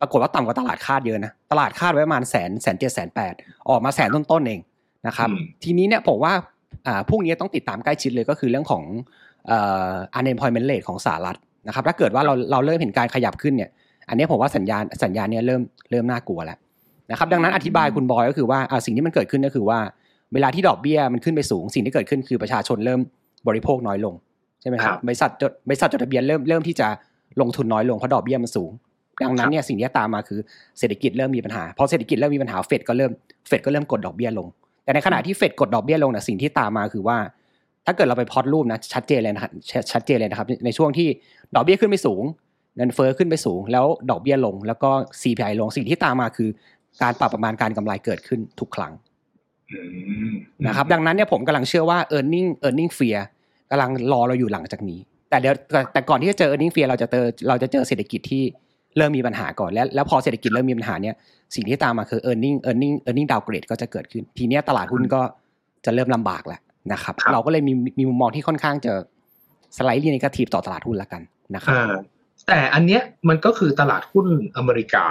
ปรากฏว่าต่ำกว่าตลาดคาดเยอะนะตลาดคาดไว้ประมาณแสนแสนเจ็ดแสนแปดออกมาแสนต้นๆเองนะครับทีนี้เนี่ยผมว่า อ่าพวกนี้ต้องติดตามใกล้ชิดเลยก็คือเรื่องของเอ่อ unemployment rate ของสหรัฐนะครับถ้าเกิดว่าเราเราเริ่มเห็นการขยับขึ้นเนี่ยอันนี้ผมว่าสัญญาณสัญญาณเนี้ยเริ่มเริ่มน่ากลัวแล้วนะครับดังนั้นอธิบายคุณบอยก็คือว่าอ่าสิ่งที่มันเกิดขึ้นก็คือว่า เวลาที่ดอกเบี้ยมันขึ้นไปสูง สิ่งที่เกิดขึ้นคือประชาชนเริ่มบริโภคน้อยลงใช่ไหมครับบริษัทจดบริษัทจดทะเบียนเริ่มเริ่มที่จะลงทุนน้อยลงเพราะดอกเบี้ยมันสูง ดังนั้นเนี่ยสิ่งที่ตามมาคือเศรษฐกิจเริ่มมีปัญหาพอเศรษฐกิจเริ่มมีปัญหาเฟดก็เริ่มเฟดก็เริ่มกดดอกเบี้ยลง แต่ในขณะที่เฟดกดดอกเบี้ยลงเนี่ยสิ่งที่ตามมาคือว่า ถ้าเกิดเราไปพอดรูปนะชัดเจนเลยนะครับชัดเจนเลยนะครับ ในช่วงที่ดอกเบี้ยขึ้นไปสูงเงินเฟ้อขึ้นไปสูง แล้วดอกเบี้ยลง แล้วก็ CPI ลงสิ่งที่ตามมาคือ การปรับประมาณการกำไรเกิดขึ้นทุกครั้งนะครับ ดังนั้นเนี่ยผมกำลังเชื่อว่า e a r n i n g earning fear กำลังรอเราอยู่หลังจากนี้ แต่เดี๋ยวแต่ก่อนที่จะเจอ earning fear เราจะเจอเราจะเจอเศรษฐกิจที่ เริ่มมีปัญหาก่อนแล้วแล้วพอเศรษฐกิจเริ่มมีปัญหาเนี่ยสิ่งที่ตามมาคือ e a r n i n g earning earning downgrade ก็จะเกิดขึ้น ทีเนี้ยตลาดหุ้นก็จะเริ่มลำบากแล้วนะครับ เราก็เลยมีมีมุมมองที่ค่อนข้างจะสไลด์นิเกทีฟต่อตลาดหุ้นละกันนะครับแต่อันเนี้ยมันก็คือตลาดหุ้นอเมริกา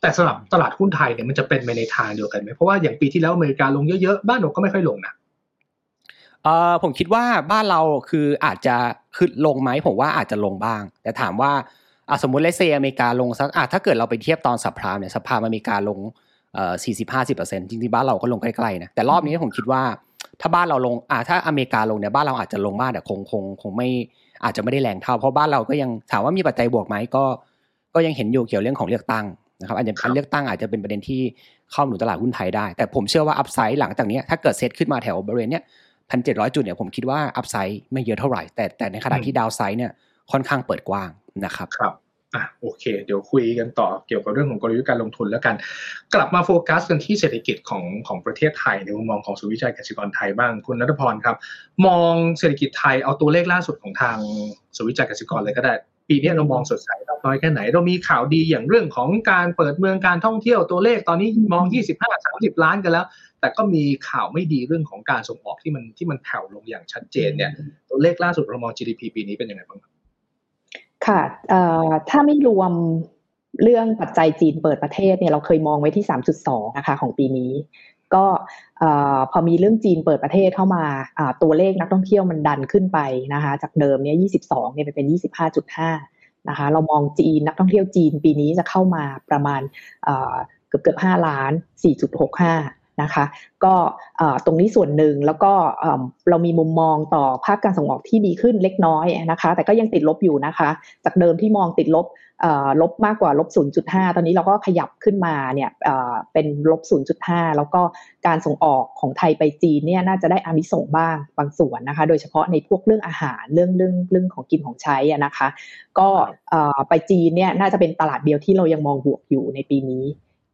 แต่สำหรับตลาดหุ้นไทยเนี่ยมันจะเป็นไปในทางเดียวกันไหมเพราะว่าอย่างปีที่แล้วอเมริกาลงเยอะๆบ้านเราก็ไม่ค่อยลงนะเออผมคิดว่าบ้านเราคืออาจจะคือลงไหมผมว่าอาจจะลงบ้าง แต่ถามว่า อะสมมติเลเซอเมริกาลงสักอะถ้าเกิดเราไปเทียบตอนสัปพรามเนี่ยสัปพรามอเมริกาลงเอ่อสี่สิบห้าสิบเปอร์เซ็นต์จริงๆบ้านเราก็ลงใกล้ๆนะแต่รอบนี้ผมคิดว่าถ้าบ้านเราลงอะถ้าอเมริกาลงเนี่ยบ้านเราอาจจะลงมากแต่คงคงคงไม่อาจจะไม่ได้แรงเท่า เพราะบ้านเราก็ยังถามว่ามีปัจจัยบวกไหมก็ ก็ยังเห็นอยู่เกี่ยวเรื่องของเลือกตั้งนะครับอาจจะการเลือกตั้งอาจจะเป็นประเด็นที่เข้าหนุนตลาดหุ้นไทยได้ แต่ผมเชื่อว่า upside หลังจากนี้ถ้าเกิดเซตขึ้นมาแถวบริเวณเนี้ยพันเจ็ดร้อยจุดเนี่ยผมคิดว่า upside ไม่เยอะเท่าไหร่แต่แต่ในขณะที่ downside เนี่ยค่อนข้างเปิดกว้าง นะครับครับอะโอเค เดี๋ยวคุยกันต่อเกี่ยวกับเรื่องของกลยุทธ์การลงทุนแล้วกัน กลับมาโฟกัสกันที่เศรษฐกิจของของประเทศไทยในมุมมองของศูนย์วิจัยกสิกรไทยบ้างคุณนัทพรครับ มองเศรษฐกิจไทยเอาตัวเลขล่าสุดของทางศูนย์วิจัยกสิกรเลยก็ได้ ปีนี้เรามองสดใสน้อยแค่ไหน เรามีข่าวดีอย่างเรื่องของการเปิดเมืองการท่องเที่ยวตัวเลขตอนนี้มอง 25-30 ล้านกันแล้ว แต่ก็มีข่าวไม่ดีเรื่องของการส่งออกที่มันที่มันแผ่วลงอย่างชัดเจนเนี่ยตัวเลขล่าสุดเรามอง GDP ปีนี้เป็นยังไงบ้างค่ ค่ะถ้าไม่รวมเรื่องปัจจัยจีนเปิดประเทศเนี่ยเราเคยมองไว้ที่ 3.2 นะคะของปีนี้ ก็พอมีเรื่องจีนเปิดประเทศเข้ามาตัวเลขนักท่องเที่ยวมันดันขึ้นไปนะคะจากเดิมเนี่ย 22 เนี่ยไปเป็น 25.5 นะคะเรามองจีนนักท่องเที่ยวจีนปีนี้จะเข้ามาประมาณเกือบเกือบ5ล้าน 4.65 นะคะ ก็ตรงนี้ส่วนหนึ่งแล้วก็เรามีมุมมองต่อภาคการส่งออกที่ดีขึ้นเล็กน้อยนะคะ แต่ก็ยังติดลบอยู่นะคะ จากเดิมที่มองติดลบลบมากกว่าลบ 0.5 ตอนนี้เราก็ขยับขึ้นมาเนี่ยเป็นลบ 0.5 แล้วก็การส่งออกของไทยไปจีนเนี่ยน่าจะได้อานิสงบ้างบางส่วนนะคะ โดยเฉพาะในพวกเรื่องอาหารเรื่องเรื่องเรื่องของกินของใช้นะคะ ก็ไปจีนเนี่ยน่าจะเป็นตลาดเดียวที่เรายังมองบวกอยู่ในปีนี้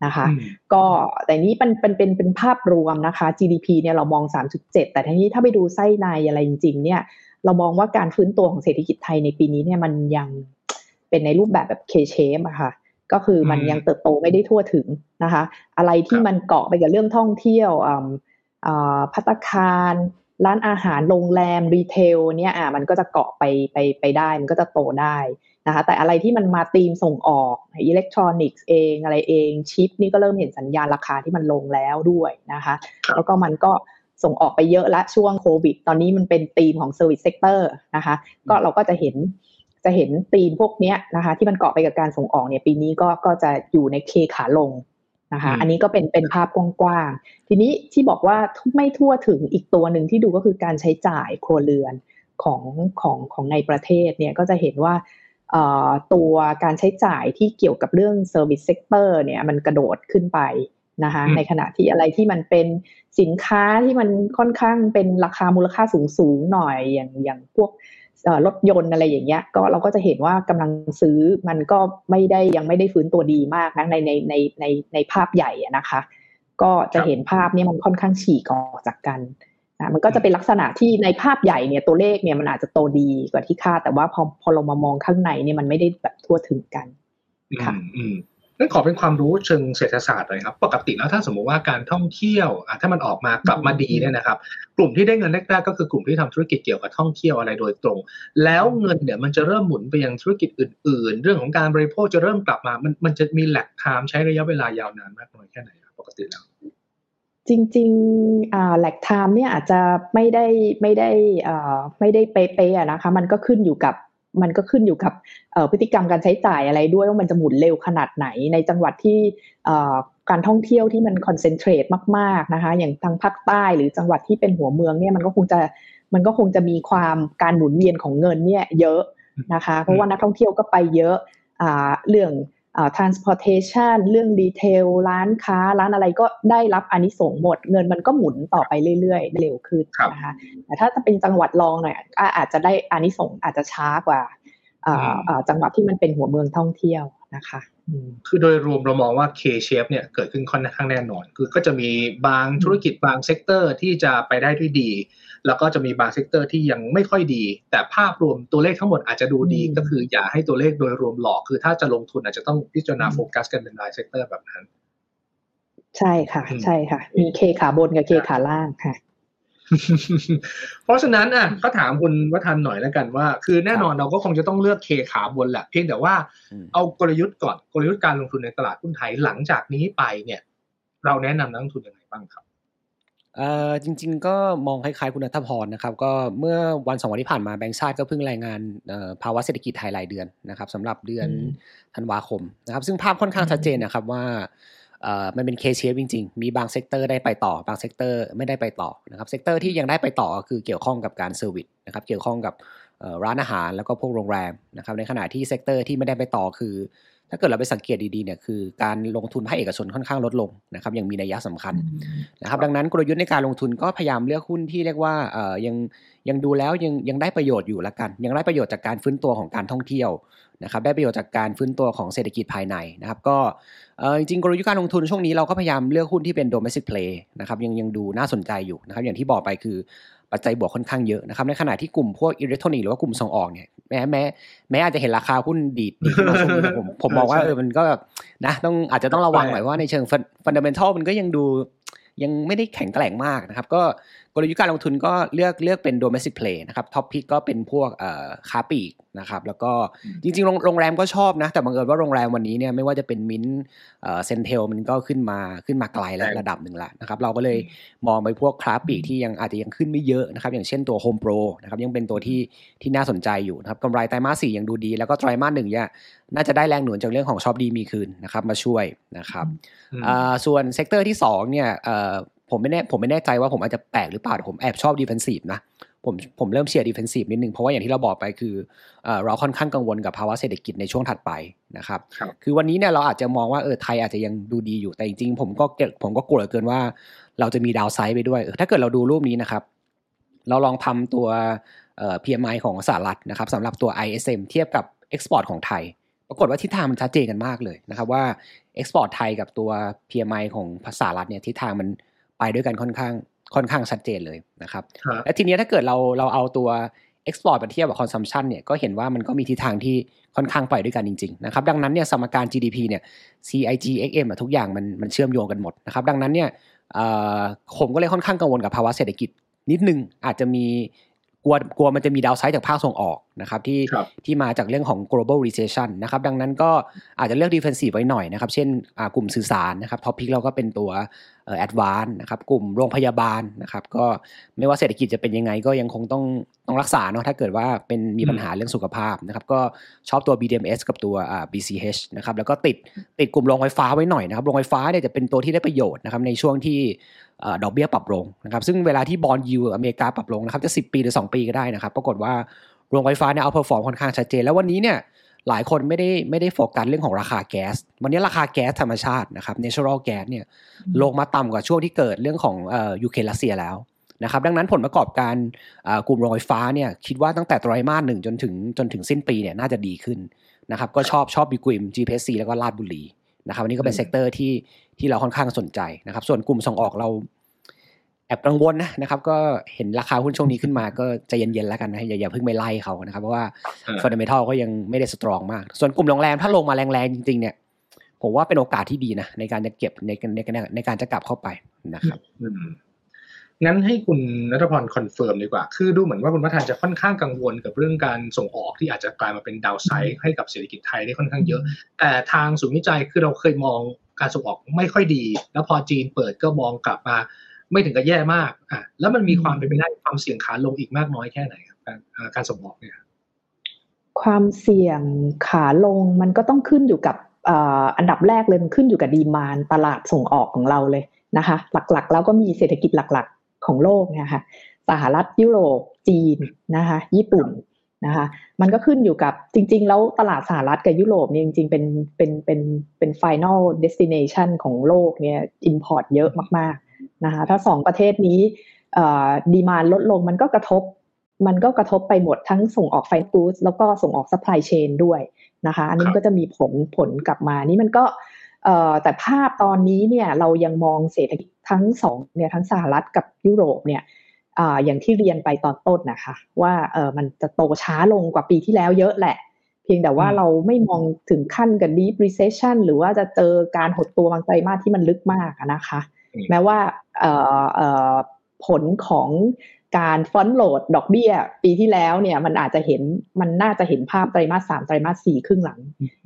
นะคะ ก็แต่นี้เป็นเป็นเป็นเป็นภาพรวมนะคะ GDP เนี่ยเรามอง 3.7 แต่ทีนี้ถ้าไปดูไส้ในอะไรจริง ๆ เนี่ย เรามองว่าการฟื้นตัวของเศรษฐกิจไทยในปีนี้เนี่ยมันยังเป็นในรูปแบบแบบ K-shape อะค่ะก็คือมันยังเติบโตไม่ได้ทั่วถึงนะคะ อะไรที่มันเกาะไปกับเรื่องท่องเที่ยวพัตคาร ร้านอาหารโรงแรมรีเทลเนี่ยอะมันก็จะเกาะไปไปไปได้ มันก็จะโตได้นะคะแต่อะไรที่มันมาตีมส่งออกอิเล็กทรอนิกส์เองอะไรเองชิปนี่ก็เริ่มเห็นสัญญาณราคาที่มันลงแล้วด้วยนะคะแล้วก็มันก็ส่งออกไปเยอะละช่วงโควิด ตอนนี้มันเป็นธีมของ service sector นะคะ ก็เราก็จะเห็นจะเห็นธีมพวกนี้นะคะ ที่มันเกาะไปกับการส่งออกเนี่ยปีนี้ก็ก็จะอยู่ใน K ขาลงนะคะ อันนี้ก็เป็นเป็นภาพกว้างๆ ทีนี้ที่บอกว่าไม่ทั่วถึงอีกตัวหนึ่งที่ดูก็คือการใช้จ่ายครัวเรือนของของของในประเทศเนี่ยก็จะเห็นว่า ตัวการใช้จ่ายที่เกี่ยวกับเรื่อง Service Sector เนี่ยมันกระโดดขึ้นไปนะคะในขณะที่อะไรที่มันเป็นสินค้าที่มันค่อนข้างเป็นราคามูลค่าสูงสูงหน่อยอย่างอย่างพวกรถยนต์อะไรอย่างเงี้ยก็เราก็จะเห็นว่ากำลังซื้อมันก็ไม่ได้ยังไม่ได้ฟื้นตัวดีมากนะในในในในในภาพใหญ่นะคะ ก็จะเห็นภาพนี้มันค่อนข้างฉีกออกจากกัน นะมันก็จะเป็นลักษณะที่ในภาพใหญ่เนี่ยตัวเลขเนี่ยมันอาจจะโตดีกว่าที่คาดแต่ว่าพอพอลงมามองข้างในเนี่ยมันไม่ได้แบบทั่วถึงกันค่ะอืมนั่นขอเป็นความรู้เชิงเศรษฐศาสตร์เลยครับ ปกติแล้วถ้าสมมติว่าการท่องเที่ยวถ้ามันออกมากลับมาดีเนี่ยนะครับ กลุ่มที่ได้เงินแรกๆก็คือกลุ่มที่ทำธุรกิจเกี่ยวกับท่องเที่ยวอะไรโดยตรง แล้วเงินเนี่ยมันจะเริ่มหมุนไปยังธุรกิจอื่น ๆ เรื่องของการบริโภคจะเริ่มกลับมา มันมันจะมี lag time ใช้ระยะเวลายาวนานมากน้อยแค่ไหนปกติแล้ว จริงๆอ่า lag time เนี่ยอาจจะไม่ได้ไม่ได้ไม่ได้เป๊ะๆนะคะ มันก็ขึ้นอยู่กับมันก็ขึ้นอยู่กับพฤติกรรมการใช้จ่ายอะไรด้วยว่ามันจะหมุนเร็วขนาดไหนในจังหวัดที่การท่องเที่ยวที่มัน concentrate มากๆนะคะอย่างทางภาคใต้หรือจังหวัดที่เป็นหัวเมืองเนี่ยมันก็คงจะมันก็คงจะมีความการหมุนเวียนของเงินเนี่ยเยอะนะคะ เพราะว่านักท่องเที่ยวก็ไปเยอะเรื่อง transportation เรื่องดีเทลร้านค้า ร้านอะไรก็ได้รับอานิสงส์หมด เงินมันก็หมุนต่อไปเรื่อยๆ เร็วขึ้นนะคะแต่ถ้าจะเป็นจังหวัดรองหน่อยอาจจะได้อานิสงส์อาจจะช้ากว่าจังหวัดที่มันเป็นหัวเมืองท่องเที่ยวนะคะคือโดยรวมเรามองว่า K-shape เนี่ยเกิดขึ้นค่อนข้างแน่นอน คือก็จะมีบางธุรกิจบาง sector ที่จะไปได้ด้วยดี แล้วก็จะมีบาง sector ที่ยังไม่ค่อยดี แต่ภาพรวมตัวเลขทั้งหมดอาจจะดูดีก็คืออย่าให้ตัวเลขโดยรวมหลอก คือถ้าจะลงทุนอาจจะต้องพิจารณาโฟกัสกันเป็นราย sector แบบนั้น ใช่ค่ะ ใช่ค่ะ มี K ขาบนกับ K ขาล่างค่ะเพราะฉะนั้นอะก็ถามคุณวัฒนหน่อยแล้วกันว่า คือแน่นอนเราก็คงจะต้องเลือก K ขาบนแหละเพียงแต่ว่าเอากลยุทธ์ก่อนกลยุทธ์การลงทุนในตลาดหุ้นไทยหลังจากนี้ไปเนี่ย เราแนะนำนักลงทุนยังไงบ้างครับ เอ่อจริง ๆ ก็มองคล้ายๆคุณนัทพรนะครับก็เมื่อวันสองวันที่ผ่านมาแบงก์ชาติก็เพิ่งรายงานภาวะเศรษฐกิจไทยรายเดือนนะครับสำหรับเดือนธันวาคมนะครับซึ่งภาพค่อนข้างชัดเจนนะครับว่ามันเป็น K-shape จริง ๆ มีบาง sector ได้ไปต่อบาง sector ไม่ได้ไปต่อนะครับ sector ที่ยังได้ไปต่อคือเกี่ยวข้องกับการ service นะครับเกี่ยวข้องกับร้านอาหารแล้วก็พวกโรงแรมนะครับในขณะที่ sector ที่ไม่ได้ไปต่อคือ ถ้าเกิดเราไปสังเกตดีๆเนี่ยคือการลงทุนภาคเอกชนค่อนข้างลดลงนะครับยังมีนัยสำคัญนะครับดังนั้นกลยุทธ์ในการลงทุนก็พยายามเลือกหุ้นที่เรียกว่าเอ่อยังยังดูแล้วยังยังได้ประโยชน์อยู่ละกัน ยังได้ประโยชน์จากการฟื้นตัวของการท่องเที่ยว นะครับได้ประโยชน์จากการฟื้นตัวของเศรษฐกิจภายในนะครับก็จริงกลยุทธ์การลงทุนช่วงนี้เราก็พยายามเลือกหุ้นที่เป็น domestic play นะครับยังยังดูน่าสนใจอยู่นะครับอย่างที่บอกไปคือปัจจัยบวกค่อนข้างเยอะนะครับในขณะที่กลุ่มพวกอิเล็กทรอนิกส์หรือว่ากลุ่มส่งออกเนี่ยแม้แม้แม้อาจจะเห็นราคาหุ้นดีดดีขึ้นมาช่วงนี้ผมผมมองว่าเออมันก็นะต้องอาจจะต้องระวังหน่อยว่าในเชิง fundamental มันก็ยังดูยังไม่ได้แข็งแกร่งมากนะครับ ก็ กลยุทธ์การลงทุนก็เลือกเลือกเป็น domestic play นะครับ top pick ก็เป็นพวกค้าปลีกนะครับแล้วก็จริงๆโรงแรมก็ชอบนะ แต่บังเอิญว่าโรงแรมวันนี้เนี่ยไม่ว่าจะเป็น MINT CENTEL มันก็ขึ้นมาขึ้นมาไกลแล้วระดับหนึ่งละนะครับเราก็เลยมองไปพวกค้าปลีกที่ยังอาจจะยังขึ้นไม่เยอะนะครับอย่างเช่นตัว Home Pro นะครับยังเป็นตัวที่ที่น่าสนใจอยู่นะครับกำไรไตรมาสสี่ยังดูดี แล้วก็ไตรมาสหนึ่งเนี่ยน่าจะได้แรงหนุนจากเรื่องของช็อปดีมีคืนนะครับมาช่วยนะครับส่วน sector ที่2เนี่ย ผมไม่แน่ผมไม่แน่ใจว่าผมอาจจะแปลกหรือเปล่าผมแอบชอบ defensive นะผมผมเริ่มเชียร์ defensive นิดนึงเพราะว่าอย่างที่เราบอกไปคือเราค่อนข้างกังวลกับภาวะเศรษฐกิจในช่วงถัดไปนะครับคือวันนี้เนี่ยเราอาจจะมองว่าเออไทยอาจจะยังดูดีอยู่แต่จริงๆผมก็ผมก็กลัวเกินว่าเราจะมี downside ไปด้วยถ้าเกิดเราดูรูปนี้นะครับ เราลองทำตัวเอ่อ PMI ของสหรัฐนะครับสำหรับตัว ISM เทียบกับ export ของไทย ปรากฏว่าทิศทางมันชัดเจนกันมากเลยนะครับว่า export ไทยกับตัว PMI ของภาษารัฐเนี่ยทิศทางมัน ไปด้วยกันค่อนข้างค่อนข้างชัดเจนเลยนะครับ และทีนี้ถ้าเกิดเราเราเอาตัว export มาเทียบกับ consumption เนี่ยก็เห็นว่ามันก็มีทิศทางที่ค่อนข้างไปด้วยกันจริงๆนะครับดังนั้นเนี่ยสมการ GDP เนี่ย CIG XM ทุกอย่างมันมันเชื่อมโยงกันหมดนะครับดังนั้นเนี่ยผมก็เลยค่อนข้างกังวลกับภาวะเศรษฐกิจนิดนึงอาจจะมีก ลัวกลัวมันจะมีดาวไซด์จากภาคส่งออกนะครับที่ที่มาจากเรื่องของ global recession นะครับดังนั้นก็อาจจะเลือก defensive ไว้หน่อยนะครับเช่นกลุ่มสื่อสารนะครับท็อปพิกเราก็เป็นตัวแอดวานนะครับกลุ่มโรงพยาบาลนะครับก็ไม่ว่าเศรษฐกิจจะเป็นยังไงก็ยังคงต้องต้องรักษาเนาะถ้าเกิดว่าเป็นมีปัญหาเรื่องสุขภาพนะครับก็ชอบตัว BDMs กับตัว BCH นะครับแล้วก็ติดติดกลุ่มโรงไฟฟ้าไว้หน่อยนะครับโรงไฟฟ้าเนี่ยจะเป็นตัวที่ได้ประโยชน์นะครับในช่วงที่ ดอกเบี้ยปรับลงนะครับซึ่งเวลาที่ bond yield อเมริกาปรับลงนะครับจะ 10 ปีหรือ 2 ปีก็ได้นะครับ ปรากฏว่าโรงไฟฟ้าเนี่ย outperform ค่อนข้างชัดเจน แล้ววันนี้เนี่ยหลายคนไม่ได้ไม่ได้โฟกัสเรื่องของราคาแก๊ส วันนี้ราคาแก๊สธรรมชาตินะครับ natural gas เนี่ยลงมาต่ำกว่าช่วงที่เกิดเรื่องของยูเครนรัสเซียแล้วนะครับดังนั้นผลประกอบการกลุ่มโรงไฟฟ้าเนี่ยคิดว่าตั้งแต่ไตรมาสหนึ่งจนถึงจนถึงสิ้นปีเนี่ยน่าจะดีขึ้นนะครับก็ชอบชอบบีกุม GPC แล้วก็ราชบุรีนะครับอันนี้ก็เป็น sector ที่ ที่เราค่อนข้างสนใจนะครับ ส่วนกลุ่มส่งออกเราแอบกังวลนะนะครับก็เห็นราคาหุ้นช่วงนี้ขึ้นมาก็ใจเย็นๆแล้วกันนะอย่าอย่าเพิ่งไปไล่เขานะครับเพราะว่า fundamental ก็ยังไม่ได้ strong มาก ส่วนกลุ่มโรงแรมถ้าลงมาแรงๆจริงๆเนี่ยผมว่าเป็นโอกาสที่ดีนะในการจะเก็บในในในการจะกลับเข้าไปนะครับงั้นให้คุณนัทพร confirm ดีกว่า คือดูเหมือนว่าคุณพัฒนจะค่อนข้างกังวลกับเรื่องการส่งออกที่อาจจะกลายมาเป็น downside ให้กับเศรษฐกิจไทยได้ค่อนข้างเยอะ แต่ทางศูนย์วิจัยคือเราเคยมอง การส่งออกไม่ค่อยดี แล้วพอจีนเปิดก็มองกลับมา ไม่ถึงกับแย่มากอะแล้วมันมีความเป็นไปได้ความเสี่ยงขาลงอีกมากน้อยแค่ไหนครับการการส่งออกเนี่ยความเสี่ยงขาลงมันก็ต้องขึ้นอยู่กับอันดับแรกเลยมันขึ้นอยู่กับดีมานตลาดส่งออกของเราเลยนะคะ หลักๆ แล้วก็มีเศรษฐกิจหลักๆ ของโลกเนี่ยค่ะสหรัฐยุโรปจีนนะคะ ญี่ปุ่น นะคะมันก็ขึ้นอยู่กับจริง ๆ แล้วตลาดสหรัฐกับยุโรปเนี่ยจริง ๆ เป็นเป็นเป็นเป็น final destination ของโลกเนี่ย import เยอะมากๆนะคะถ้าสองประเทศนี้ demand ลดลงมันก็กระทบ มันก็กระทบไปหมดทั้งส่งออกไฟกูสแล้วก็ส่งออก supply chain ด้วยนะคะอันนี้ก็จะมีผลผลกลับมานี่มันก็แต่ภาพตอนนี้เนี่ยเรายังมองเศรษฐกิจทั้งสองเนี่ยทั้งสหรัฐกับยุโรปเนี่ย อย่างที่เรียนไปตอนต้นนะคะ ว่าเออมันจะโตช้าลงกว่าปีที่แล้วเยอะแหละ เพียงแต่ว่าเราไม่มองถึงขั้นกับ deep recession หรือว่าจะเจอการหดตัวบางไตรมาสที่มันลึกมากนะคะ แม้ว่าผลของการฟอนโหลดดอกเบี้ย ปีที่แล้วเนี่ยมันอาจจะเห็นมันน่าจะเห็นภาพไตรมาสสามไตรมาสสี่ครึ่งหลัง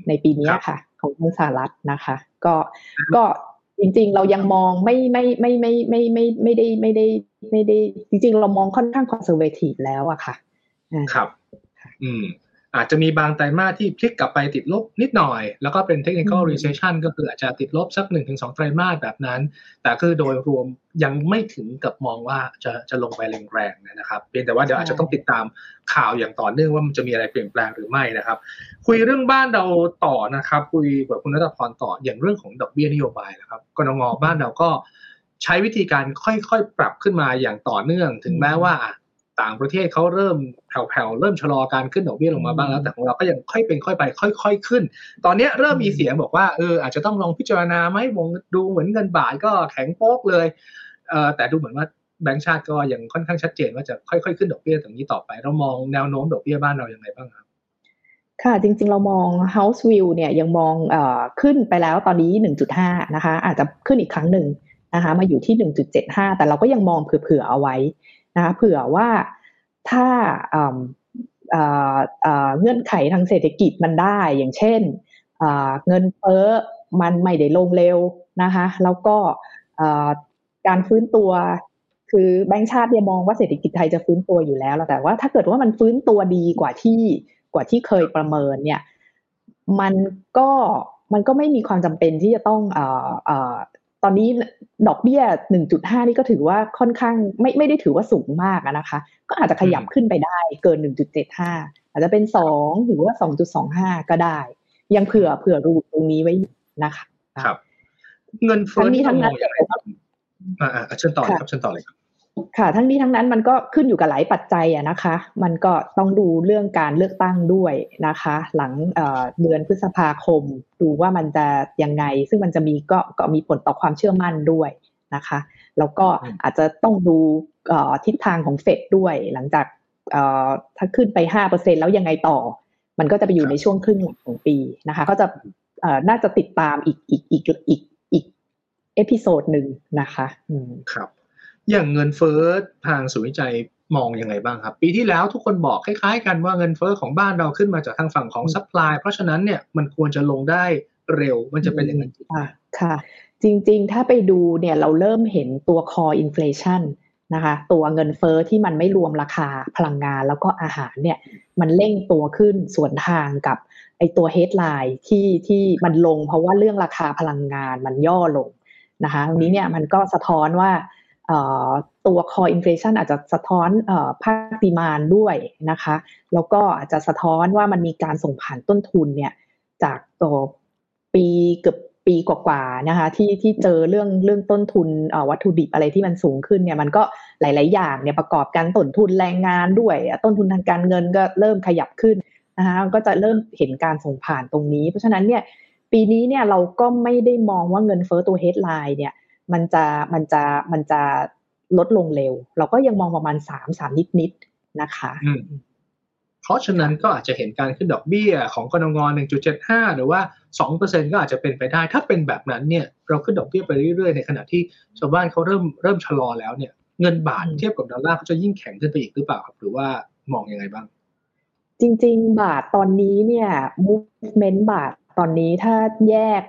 ในปีนี้ค่ะ ของทางสหรัฐนะคะ ก็ก็จริงๆเรายังมองไม่ไม่ไม่ไม่ไม่ไม่ไม่ได้ไม่ได้ ไม่ได้จริง ๆ เรามองค่อนข้าง conservative แล้วอะค่ะครับ อืม อาจจะมีบางไตรมาสที่พลิกกลับไปติดลบนิดหน่อย แล้วก็เป็น technical recession ก็คืออาจจะติดลบสักหนึ่งถึงสองไตรมาสแบบนั้น แต่คือโดยรวมยังไม่ถึงกับมองว่าจะจะลงไปแรงๆนะครับเพียงแต่ว่าเดี๋ยวอาจจะต้องติดตามข่าวอย่างต่อเนื่องว่ามันจะมีอะไรเปลี่ยนแปลงหรือไม่นะครับ คุยเรื่องบ้านเราต่อนะครับ คุยกับคุณนัทพรต่ออย่างเรื่องของดอกเบี้ยนโยบายนะครับกรงงบ้านเราก็ ใช้วิธีการค่อยๆ ปรับขึ้นมาอย่างต่อเนื่อง ถึงแม้ว่าต่างประเทศเขาเริ่มแผ่วๆ เริ่มชะลอการขึ้นดอกเบี้ยลงมาบ้างแล้ว แต่ของเราก็ยังค่อยเป็นค่อยไป ค่อย ๆ ขึ้น ตอนนี้เริ่มมีเสียงบอกว่าเอออาจจะต้องลองพิจารณาไหมวงดูเหมือนเงินบาทก็แข็งโป๊กเลยเออแต่ดูเหมือนว่าแบงก์ชาติก็ยังค่อนข้างชัดเจนว่าจะค่อยๆ ขึ้นดอกเบี้ยตรงนี้ต่อไป เรามองแนวโน้มดอกเบี้ยบ้านเราอย่างไรบ้างครับค่ะ จริง ๆ เรามอง house view เนี่ยยังมองเอ่อขึ้นไปแล้วตอนนี้ 1.5 นะคะ อาจจะขึ้นอีกครั้งหนึ่ง นะคะมาอยู่ที่ 1.75 แต่เราก็ยังมองเผื่อๆเอาไว้นะคะเผื่อว่าถ้าเงื่อนไขทางเศรษฐกิจมันได้อย่างเช่นเงินเฟ้อมันไม่ได้ลงเร็วนะคะแล้วก็การฟื้นตัวคือแบงก์ชาติเนี่ยมองว่าเศรษฐกิจไทยจะฟื้นตัวอยู่แล้วแต่ว่าถ้าเกิดว่ามันฟื้นตัวดีกว่าที่กว่าที่เคยประเมินเนี่ยมันก็มันก็ไม่มีความจำเป็นที่จะต้อง ตอนนี้ดอกเบี้ย 1.5 นี่ก็ถือว่าค่อนข้างไม่ไม่ได้ถือว่าสูงมากนะคะ ก็อาจจะขยับขึ้นไปได้เกิน 1.75 อาจจะเป็น 2 หรือว่า 2.25 ก็ได้ ยังเผื่อเผื่อรูตรงนี้ไว้นะคะครับ เงินเฟ้อนี่ทั้งนั้นอ่าเชิญต่อครับเชิญต่อเลยครับ ค่ะ ทั้งนี้ทั้งนั้นมันก็ขึ้นอยู่กับหลายปัจจัยอะนะคะ มันก็ต้องดูเรื่องการเลือกตั้งด้วยนะคะ หลังเดือนพฤษภาคม ดูว่ามันจะยังไง ซึ่งมันจะมีก็ก็มีผลต่อความเชื่อมั่นด้วยนะคะ แล้วก็อาจจะต้องดูทิศทางของเฟดด้วย หลังจากถ้าขึ้นไปห้าเปอร์เซ็นแล้วยังไงต่อ มันก็จะไปอยู่ในช่วงครึ่งหลังของปีนะคะ ก็จะน่าจะติดตามอีกอีกอีกอีกอีก episode หนึ่งนะคะ ครับ อย่างเงินเฟ้อทางศูนย์วิจัยมองยังไงบ้างครับ ปีที่แล้วทุกคนบอกคล้ายๆ กันว่าเงินเฟ้อของบ้านเราขึ้นมาจากทางฝั่งของ supply เพราะฉะนั้นเนี่ยมันควรจะลงได้เร็วมันจะเป็นอย่างนั้นค่ะค่ะ จริงๆ ถ้าไปดูเนี่ยเราเริ่มเห็นตัว core inflation นะคะตัวเงินเฟ้อที่มันไม่รวมราคาพลังงานแล้วก็อาหารเนี่ยมันเร่งตัวขึ้นสวนทางกับไอตัว headline ที่ที่มันลงเพราะว่าเรื่องราคาพลังงานมันย่อลงนะคะตรงนี้เนี่ยมันก็สะท้อนว่า ตัว core inflation อาจจะสะท้อนภาคดีมานด้วยนะคะ แล้วก็อาจจะสะท้อนว่ามันมีการส่งผ่านต้นทุนเนี่ยจากตัวปีเกือบปีกว่าๆนะคะที่ที่เจอเรื่องเรื่องต้นทุนวัตถุดิบอะไรที่มันสูงขึ้นเนี่ยมันก็หลาย ๆ อย่างเนี่ยประกอบกันต้นทุนแรงงานด้วย ต้นทุนทางการเงินก็เริ่มขยับขึ้นนะคะก็จะเริ่มเห็นการส่งผ่านตรงนี้ เพราะฉะนั้นเนี่ยปีนี้เนี่ยเราก็ไม่ได้มองว่าเงินเฟ้อตัว headline เนี่ย มันจะมันจะมันจะลดลงเร็ว เราก็ยังมองประมาณสามสามนิดนิดนะคะเพราะฉะนั้นก็อาจจะเห็นการขึ้นดอกเบี้ยของกนงหนึ่งจุดเจ็ดห้าหรือว่าสองเปอร์เซ็นก็อาจจะเป็นไปได้ ถ้าเป็นแบบนั้นเนี่ยเราขึ้นดอกเบี้ยไปเรื่อยๆ ในขณะที่ชาวบ้านเขาเริ่มเริ่มชะลอแล้วเนี่ยเงินบาทเทียบกับดอลลาร์เขาจะยิ่งแข็งขึ้นไปอีกหรือเปล่าครับหรือว่ามองยังไงบ้าง จริง ๆ บาทตอนนี้เนี่ย movement บาทตอนนี้ถ้าแยก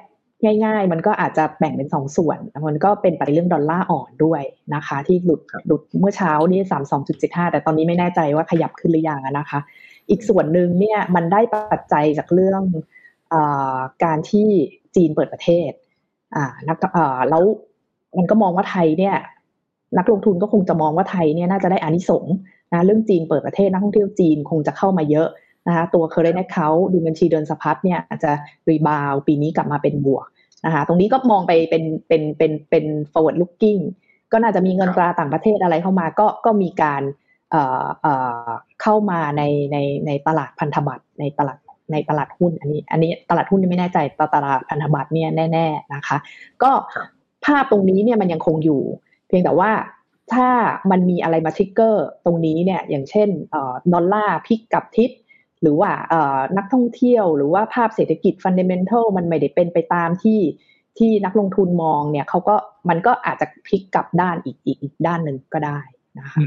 ง่าย ๆ มันก็อาจจะแบ่งเป็นสองส่วน มันก็เป็นปัจจัยเรื่องดอลลาร์อ่อนด้วยนะคะ ที่หลุดหลุดเมื่อเช้านี่สามสองจุดเจ็ดห้าแต่ตอนนี้ไม่แน่ใจว่าขยับขึ้นหรือยังนะคะ อีกส่วนหนึ่งเนี่ยมันได้ปัจจัยจากเรื่องอการที่จีนเปิดประเทศอ่านักอ่าแล้วมันก็มองว่าไทยเนี่ยนักลงทุนก็คงจะมองว่าไทยเนี่ยน่าจะได้อานิสงส์นะเรื่องจีนเปิดประเทศนักท่องเที่ยวจีนคงจะเข้ามาเยอะนะคะตัว current account ดูบัญชีเดินสะพัดเนี่ยอาจจะรีบาวปีนี้กลับมาเป็นบวก นะคะตรงนี้ก็มองไปเป็นเป็นเป็นเป็น forward looking ก็น่าจะมีเงินตราต่างประเทศอะไรเข้ามาก็ก็มีการเอ่อเอ่อเข้ามาในในในตลาดพันธบัตรในตลาดในตลาดหุ้นอันนี้ อันนี้ตลาดหุ้นไม่แน่ใจตลาดพันธบัตรเนี่ยแน่ๆนะคะ ก็ภาพตรงนี้เนี่ยมันยังคงอยู่ เพียงแต่ว่าถ้ามันมีอะไรมา trigger ตรงนี้เนี่ยอย่างเช่นดอลลาร์พลิกกับทิศ หรือว่านักท่องเที่ยวหรือว่าภาพเศรษฐกิจ fundamental มันไม่ได้เป็นไปตามที่ที่นักลงทุนมองเนี่ยเขาก็มันก็อาจจะพลิกกลับด้านอีกอีกอีกด้านหนึ่งก็ได้นะคะ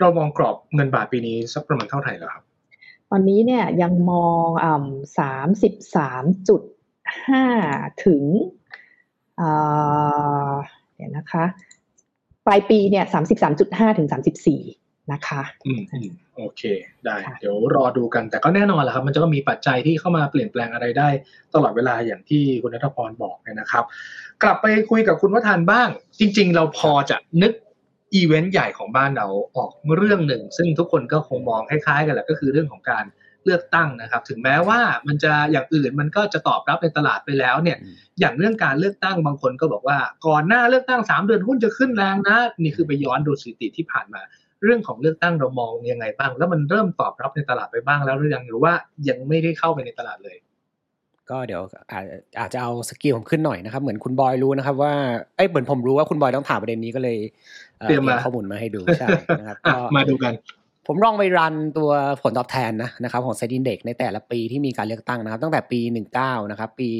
เรามองกรอบเงินบาทปีนี้สักประมาณเท่าไหร่แล้วครับ ตอนนี้เนี่ยยังมองอ่าสามสิบสามจุดห้าถึงอ่าเดี๋ยวนะคะ ปลายปีเนี่ยสามสิบสามจุดห้าถึงสามสิบสี่นะคะอืม โอเค ได้เดี๋ยวรอดูกันแต่ก็แน่นอนแหละครับ มันจะก็มีปัจจัยที่เข้ามาเปลี่ยนแปลงอะไรได้ ตลอดเวลาอย่างที่คุณนัทพรบอกนะครับ กลับไปคุยกับคุณวัฒนบ้าง จริง ๆ เราพอจะนึกอีเวนต์ใหญ่ของบ้านเราออกเรื่องหนึ่ง ซึ่งทุกคนก็คงมองคล้ายๆ กันแหละก็คือเรื่องของการเลือกตั้งนะครับ ถึงแม้ว่ามันจะอย่างอื่นมันก็จะตอบรับในตลาดไปแล้วเนี่ย อย่างเรื่องการเลือกตั้งบางคนก็บอกว่า ก่อนหน้าเลือกตั้งสามเดือนหุ้นจะขึ้นแรงนะนี่คือไปย้อนดูสถิติที่ผ่านมา เรื่องของเลือกตั้งเรามองยังไงบ้าง แล้วมันเริ่มตอบรับในตลาดไปบ้างแล้วหรือยังหรือว่ายังไม่ได้เข้าไปในตลาดเลย ก็เดี๋ยวอาจอาจจะเอาสกิลผมขึ้นหน่อยนะครับ เหมือนคุณบอยรู้นะครับ ว่าเอ้เหมือนผมรู้ว่าคุณบอยต้องถามประเด็นนี้ก็เลยเตรียมข้อมูลมาให้ดูใช่นะครับก็มาดูกันผมลองไปรันตัวผลตอบแทนนะนะครับของเซ็นดินเด็กในแต่ละปีที่มีการเลือกตั้งนะครับ ตั้งแต่ปี 19 นะครับ ปี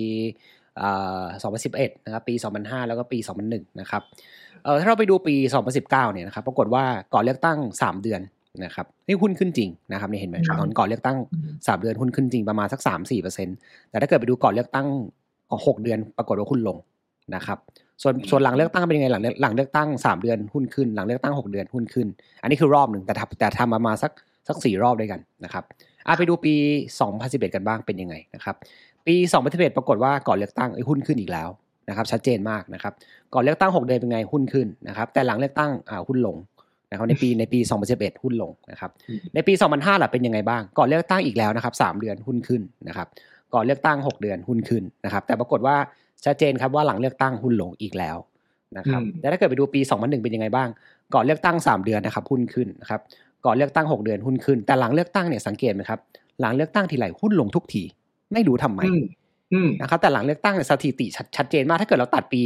2011 นะครับ ปี 2005 แล้วก็ปี 2001 นะครับ เออถ้าเราไปดูปี 2019 เนี่ยนะครับปรากฏว่าก่อนเลือกตั้ง 3 เดือนนะครับนี่หุ้นขึ้นจริงนะครับนี่เห็นไหมตอนก่อนเลือกตั้ง 3 เดือนหุ้นขึ้นจริงประมาณสัก 3-4%แต่ถ้าเกิดไปดูก่อนเลือกตั้ง6เดือนปรากฏว่าหุ้นลงนะครับส่วนส่วนหลังเลือกตั้งเป็นยังไงหลังหลังเลือกตั้ง 3 เดือนหุ้นขึ้น หลังเลือกตั้ง 6 เดือนหุ้นขึ้น อันนี้คือรอบหนึ่งแต่ทำแต่ทำมามาสักสักสี่รอบด้วยกันนะครับอาไปดูปี 2011 กันบ้างเป็นยังไงนะครับปี 2011 ปรากฏว่าก่อนเลือกตั้งหุ้นขึ้นอีกแล้ว นะครับชัดเจนมากนะครับก่อนเลือกตั้ง 6 เดือนเป็นไงหุ้นขึ้นนะครับแต่หลังเลือกตั้งอ่าหุ้นลงนะครับในปีในปี 2011 หุ้นลงนะครับในปี 2005ล่ะเป็นยังไงบ้าง ก่อนเลือกตั้งอีกแล้วนะครับ3เดือนหุ้นขึ้นนะครับก่อนเลือกตั้ง 6 เดือนหุ้นขึ้นนะครับแต่ปรากฏว่าชัดเจนครับว่าหลังเลือกตั้งหุ้นลงอีกแล้วนะครับแต่ถ้าเกิดไปดูปี 2001 เป็นยังไงบ้าง ก่อนเลือกตั้ง 3 เดือนนะครับหุ้นขึ้นนะครับก่อนเลือกตั้ง 6 เดือนหุ้นขึ้น แต่หลังเลือกตั้งเนี่ยสังเกตไหมครับหลังเลือกตั้งทีไรหุ้นลงทุกทีไม่รู้ทำไม นะครับแต่หลังเลือกตั้งสถิติชัดเจนมากถ้าเกิดเราตัดปี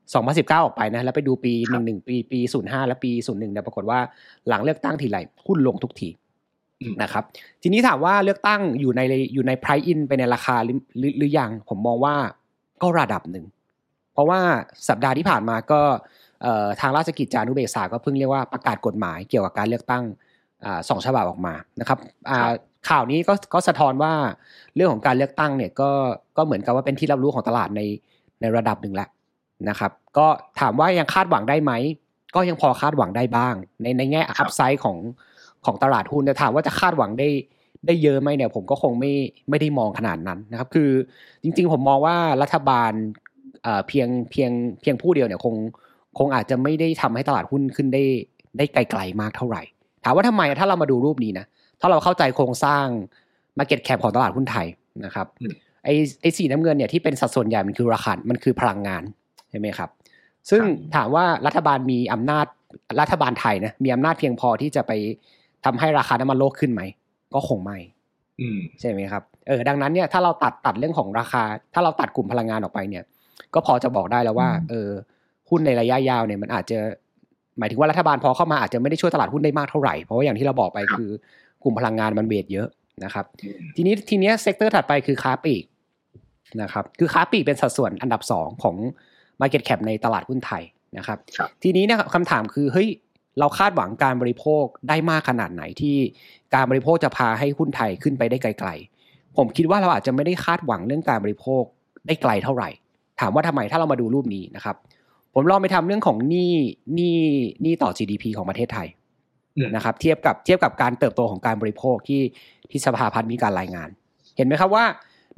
2019 ออกไปนะแล้วไปดูปี 11 ปีปี 05 และปี 01เนี่ยปรากฏว่าหลังเลือกตั้งทีไรหุ้นลงทุกทีนะครับทีนี้ถามว่าเลือกตั้งอยู่ในอยู่ใน price in ไปในราคาหรือหรือยังผมมองว่าก็ระดับหนึ่ง เพราะว่าสัปดาห์ที่ผ่านมาก็ทางราชกิจจานุเบกษาก็เพิ่งเรียกว่าประกาศกฎหมายเกี่ยวกับการเลือกตั้งสองฉบับออกมานะครับ ข่าวนี้ก็ก็สะท้อนว่าเรื่องของการเลือกตั้งเนี่ยก็ก็เหมือนกับว่าเป็นที่รับรู้ของตลาดในในระดับหนึ่งแล้วนะครับ ก็ถามว่ายังคาดหวังได้ไหมก็ยังพอคาดหวังได้บ้าง ในในแง่อัพไซด์ของของตลาดหุ้นแต่ถามว่าจะคาดหวังได้ได้เยอะไหมเนี่ยผมก็คงไม่ไม่ได้มองขนาดนั้นนะครับ คือจริง ๆ ผมมองว่ารัฐบาลเพียงเพียงเพียงผู้เดียวเนี่ยคงคงอาจจะไม่ได้ทำให้ตลาดหุ้นขึ้นได้ได้ไกลๆมากเท่าไหร่ ถามว่าทำไมถ้าเรามาดูรูปนี้นะ ถ้าเราเข้าใจโครงสร้าง Market Cap ของตลาดหุ้นไทยนะครับไอ้ไอ้สีน้ำเงินเนี่ยที่เป็นสัดส่วนใหญ่มันคือราคา มันคือพลังงานใช่ไหมครับ ซึ่งถามว่ารัฐบาลมีอำนาจรัฐบาลไทยนะมีอำนาจเพียงพอที่จะไปทำให้ราคาน้ำมันโลกขึ้นไหม ก็คงไม่ใช่ไหมครับเออดังนั้นเนี่ยถ้าเราตัดตัดเรื่องของราคา ถ้าเราตัดกลุ่มพลังงานออกไปเนี่ย ก็พอจะบอกได้แล้วว่า เออหุ้นในระยะยาวเนี่ยมันอาจจะ หมายถึงว่ารัฐบาลพอเข้ามาอาจจะไม่ได้ช่วยตลาดหุ้นได้มากเท่าไหร่เพราะว่าอย่างที่เราบอกไปคือ กลุ่มพลังงานมัน weight เยอะนะครับ ทีนี้ทีนี้ sector ถัดไปคือค้าปลีกนะครับคือค้าปลีกเป็นสัดส่วนอันดับสองของ Market Cap ในตลาดหุ้นไทยนะครับ ทีนี้เนี่ยคำถามคือเฮ้ยเราคาดหวังการบริโภคได้มากขนาดไหนที่การบริโภคจะพาให้หุ้นไทยขึ้นไปได้ไกล ๆ ผมคิดว่าเราอาจจะไม่ได้คาดหวังเรื่องการบริโภคได้ไกลเท่าไหร่ ถามว่าทำไมถ้าเรามาดูรูปนี้นะครับ ผมลองไปทำเรื่องของหนี้หนี้หนี้ต่อ GDP ของประเทศไทยอืม นะครับเทียบกับเทียบกับการเติบโตของการบริโภคที่ที่สภาพัฒน์มีการรายงาน เห็นไหมครับว่า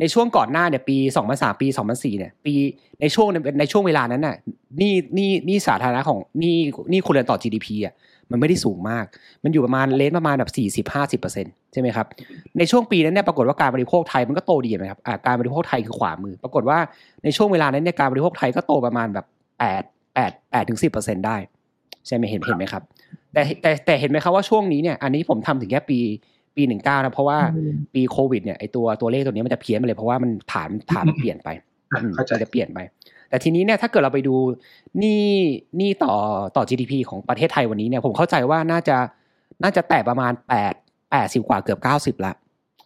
ในช่วงก่อนหน้าเนี่ยปี 2003 ปี 2004 เนี่ยปีในช่วงในช่วงเวลานั้นน่ะนี้หนี้หนี้สาธารณะของนี้หนี้ครัวเรือนต่อ GDP อะมันไม่ได้สูงมาก มันอยู่ประมาณเลนประมาณแบบ 40-50%ใช่ไหมครับ ในช่วงปีนั้นเนี่ยปรากฏว่าการบริโภคไทยมันก็โตดีนะครับการบริโภคไทยคือขวามือ ปรากฏว่าในช่วงเวลานั้นเนี่ยการบริโภคไทยก็โตประมาณแบบ8 8 8ถึง10%ได้ ใช่ไหมเห็นเห็นไหมครับ แต่แต่แต่เห็นไหมครับว่าช่วงนี้เนี่ยอันนี้ผมทำถึงแค่ปีปีหนึ่งเก้านะเพราะว่าอืมปีโควิดเนี่ยไอตัวตัวเลขตัวนี้มันจะเพี้ยนไปเลยเพราะว่ามันฐานฐานมันเปลี่ยนไปอะอืมเข้าใจมันจะเปลี่ยนไป แต่ทีนี้เนี่ยถ้าเกิดเราไปดูหนี้หนี้ต่อต่อ GDP ของประเทศไทยวันนี้เนี่ยผมเข้าใจว่าน่าจะน่าจะแตะประมาณแปดแปดสิบกว่าเกือบเก้าสิบละ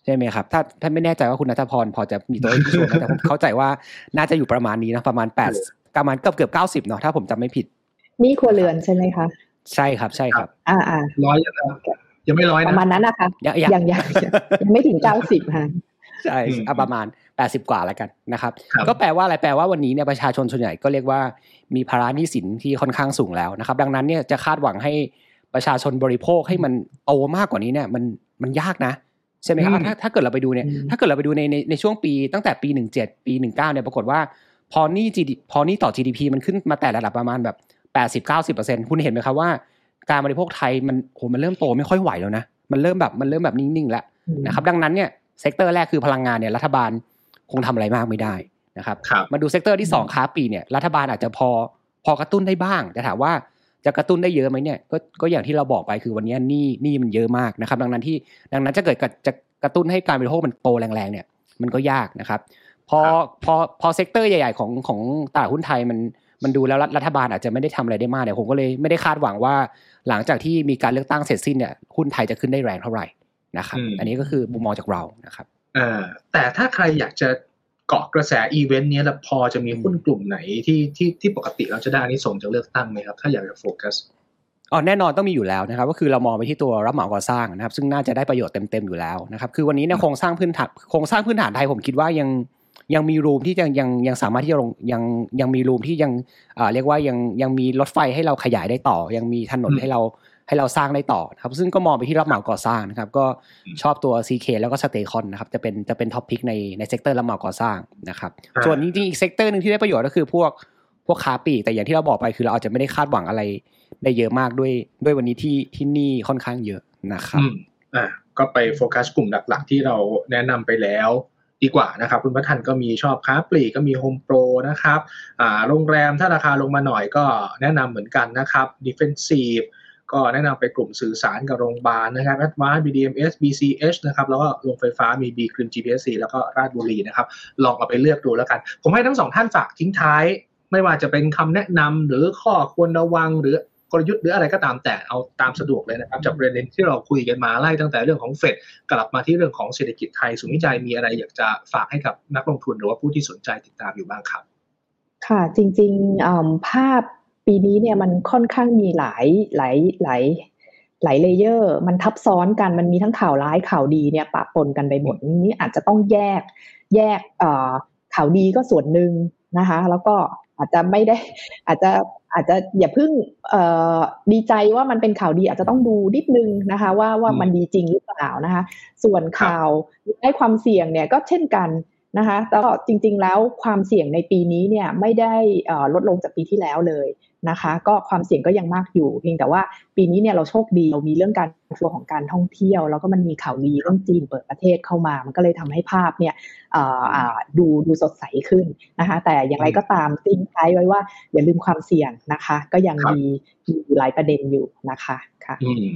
ใช่ไหมครับถ้าถ้าไม่แน่ใจว่าคุณนัทพรพอจะมีตัวเลขที่ชัวร์ไหมแต่ผมเข้าใจว่าน่าจะอยู่ประมาณนี้นะประมาณแปดประมาณเกือบเกือบเก้าสิบเนาะถ้าผมจำไม่ผิด นี่ครัวเรือนใช่ไหมคะใช่ครับใช่ครับ อ่าอ่าร้อยยังนะยังไม่ร้อยปนะระมาณนั้นนะคะยังยังยังยังไม่ถึงเก้าสิบค่ะใช่อืมอะประมาณ80กว่าแล้วกันนะครับครับ ก็แปลว่าอะไรแปลว่าวันนี้เนี่ยประชาชนส่วนใหญ่ก็เรียกว่ามีภาระหนี้สินที่ค่อนข้างสูงแล้วนะครับ ดังนั้นเนี่ยจะคาดหวังให้ประชาชนบริโภคให้มันโตมากกว่านี้เนี่ยมันมันยากนะใช่ไหมครับอืมถ้าถ้าเกิดเราไปดูเนี่ยอืมถ้าเกิดเราไปดูในในในช่วงปีตั้งแต่ปี17ปี19เนี่ยปรากฏว่าพอหนี้ GDP พอหนี้ต่อ GDP มันขึ้นมาแต่ระดับประมาณแบบ 80-90%คุณเห็นไหมครับว่าการบริโภคไทยมันโหมันเริ่มโตไม่ค่อยไหวแล้วนะมันเริ่มแบบมันเริ่มแบบนิ่งๆแล้วนะครับดังนั้นเนี่ย sector แรกคือพลังงานเนี่ยรัฐบาลคงทำอะไรมากไม่ได้นะครับครับมาดู sector ที่สองค้าปลีกเนี่ยรัฐบาลอาจจะพอพอกระตุ้นได้บ้าง แต่ถามว่าจะกระตุ้นได้เยอะไหมเนี่ยก็ก็อย่างที่เราบอกไปคือวันนี้หนี้หนี้มันเยอะมากนะครับ ดังนั้นที่ดังนั้นจะเกิดกระจะกระตุ้นให้การบริโภคมันโตแรงๆเนี่ยมันก็ยากนะครับ พอครับพอพอ sector ใหญ่ ๆ ของของตลาดหุ้นไทยมัน มันดูแล้วรัฐรัฐบาลอาจจะไม่ได้ทำอะไรได้มากเนี่ยผมก็เลยไม่ได้คาดหวังว่า หลังจากที่มีการเลือกตั้งเสร็จสิ้นเนี่ยหุ้นไทยจะขึ้นได้แรงเท่าไหร่นะครับอืมอันนี้ก็คือมุมมองจากเรานะครับเอ่อแต่ถ้าใครอยากจะเกาะกระแสอีเวนต์เนี้ยแล้วพอจะมีหุ้นกลุ่มไหนที่ที่ที่ปกติเราจะได้อานิสงส์จากเลือกตั้งไหมครับ ถ้าอยากจะโฟกัสอ๋อแน่นอนต้องมีอยู่แล้วนะครับก็คือเรามองไปที่ตัวรับเหมาก่อสร้างนะครับ ซึ่งน่าจะได้ประโยชน์เต็มๆอยู่แล้วนะครับ คือวันนี้เนี่ยโครงสร้างพื้นฐานโครงสร้างพื้นฐานไทยผมคิดว่ายัง ยังมีรูมที่ยังยังยังสามารถที่จะลงยังยังมีรูมที่ยังอ่าเรียกว่ายังยังมีรถไฟให้เราขยายได้ต่อ ยังมีถนนอืมให้เราให้เราสร้างได้ต่อนะครับ ซึ่งก็มองไปที่รับเหมาก่อสร้างนะครับ ก็อืมชอบตัว CK แล้วก็ STECON นะครับ จะเป็นจะเป็น top pick ในใน sector รับเหมาก่อสร้างนะครับอ่าส่วนจริงๆอีก sector หนึ่งที่ได้ประโยชน์ก็คือพวกพวกค้าปลีกแต่อย่างที่เราบอกไปคือเราอาจจะไม่ได้คาดหวังอะไรได้เยอะมากด้วยด้วยวันนี้ที่ที่หนี้ค่อนข้างเยอะนะครับอืมอ่าก็ไปโฟกัสกลุ่มหลักๆ ที่เราแนะนำไปแล้ว ดีกว่านะครับ คุณพัฒน์ก็มีชอบค้าปลีกก็มีโฮมโปรนะครับโรงแรมถ้าราคาลงมาหน่อยก็แนะนำเหมือนกันนะครับ Defensive ก็แนะนำไปกลุ่มสื่อสารกับโรงพยาบาลนะครับ Advanced BDMs BCH นะครับ แล้วก็โรงไฟฟ้ามี B คริม GPSC แล้วก็ราชบุรีนะครับ ลองเอาไปเลือกดูแล้วกัน ผมให้ทั้งสองท่านฝากทิ้งท้าย ไม่ว่าจะเป็นคำแนะนำหรือข้อควรระวังหรือ กลยุทธ์หรืออะไรก็ตามแต่เอาตามสะดวกเลยนะครับจากประเด็นที่เราคุยกันมาไล่ตั้งแต่เรื่องของเฟดกลับมาที่เรื่องของเศรษฐกิจไทยศูนย์วิจัยมีอะไรอยากจะฝากให้กับนักลงทุนหรือว่าผู้ที่สนใจติดตามอยู่บ้างครับ ค่ะจริงๆอ่าภาพปีนี้เนี่ยมันค่อนข้างมีหลายหลายหลายหลายเลเยอร์มันทับซ้อนกันมันมีทั้งข่าวร้ายข่าวดีเนี่ยปะปนกันไปหมดนี้อาจจะต้องแยกแยกเอ่อข่าวดีก็ส่วนหนึ่งนะคะ แล้วก็ อาจจะไม่ได้ อาจจะอาจจะอย่าเพิ่งเอ่อดีใจว่ามันเป็นข่าวดีอาจจะต้องดูนิดนึงนะคะ ว่าว่าอืมมันดีจริงหรือเปล่านะคะ ส่วนข่าวให้ความเสี่ยงเนี่ยก็เช่นกันนะคะแล้วก็จริง ๆ แล้วความเสี่ยงในปีนี้เนี่ยไม่ได้เอ่อลดลงจากปีที่แล้วเลย นะคะ ก็ความเสี่ยงก็ยังมากอยู่เพียงแต่ว่าปีนี้เนี่ยเราโชคดีเรามีเรื่องการฟัวของการท่องเที่ยว แล้วก็มันมีข่าวดีเรื่องจีนเปิดประเทศเข้ามา มันก็เลยทำให้ภาพเนี่ยเอ่ออ่าดูดูสดใสขึ้นนะคะ แต่อย่างไรก็ตามทิ้งท้ายไว้ว่าอย่าลืมความเสี่ยงนะคะ ก็ยังครับมีมีอยู่หลายประเด็นอยู่นะคะค่ะอืม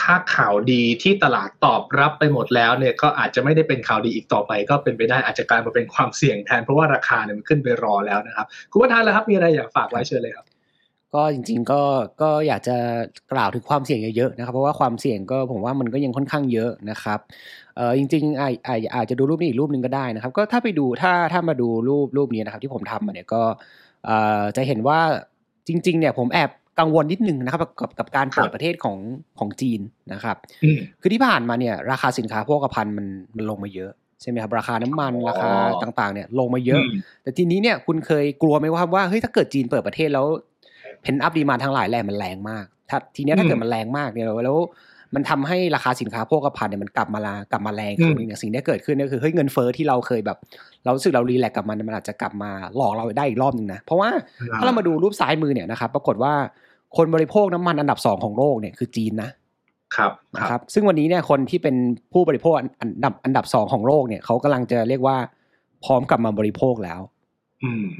ถ้าข่าวดีที่ตลาดตอบรับไปหมดแล้วเนี่ยก็อาจจะไม่ได้เป็นข่าวดีอีกต่อไป ก็เป็นไปได้อาจจะกลายมาเป็นความเสี่ยงแทนเพราะว่าราคาเนี่ยมันขึ้นไปรอแล้วนะครับ คุณวัฒน์แล้วครับมีอะไรอยากฝากไว้เชิญเลยครับ ก็จริงๆก็ก็อยากจะกล่าวถึงความเสี่ยงเยอะๆนะครับ เพราะว่าความเสี่ยงก็ผมว่ามันก็ยังค่อนข้างเยอะนะครับเออจริงๆอาอาอาจจะดูรูปนี้อีกรูปหนึ่งก็ได้นะครับ ก็ถ้าไปดูถ้าถ้ามาดูรูปรูปนี้นะครับ ที่ผมทำมาเนี่ยก็เอ่อจะเห็นว่าจริง ๆ เนี่ยผมแอบกังวลนิดนึงนะครับกับกับการเปิคดรับประเทศของของจีนนะครับอืมคือที่ผ่านมาเนี่ย ราคาสินค้าโภคภัณฑ์มันมันลงมาเยอะใช่ไหมครับราคาน้ำมันราคาต่างๆเนี่ยลงมาเยอะ แต่ทีนี้เนี่ยคุณเคยกลัวไหมว่าว่าเฮ้ยถ้าเกิดจีนเปิดประเทศแล้ว เพนอัพดีมาทั้งหลายแหล่มันแรงมาก ถ้าทีนี้ถ้าเกิดมันแรงมากเนี่ยแล้วมันทำให้ราคาสินค้าโภคภัณฑ์เนี่ยมันกลับมาลากลับมาแรงขึ้นเนี่ยสิ่งที่เกิดขึ้นก็คือเฮ้ยเงินเฟ้อที่เราเคยแบบ เราสึกเรารีแลกกับมันมันอาจจะกลับมาหลอกเราได้อีกรอบหนึ่งนะเพราะว่าถ้าเรามาดูรูปซ้ายมือเนี่ยนะครับปรากฏว่าคนบริโภคน้ำมันอันดับสองของโลกเนี่ยคือจีนนะครับนะครับ ซึ่งวันนี้เนี่ยคนที่เป็นผู้บริโภคอันดับอันดับสองของโลกเนี่ยเขากำลังจะเรียกว่าพร้อมกลับมาบริโภคแล้ว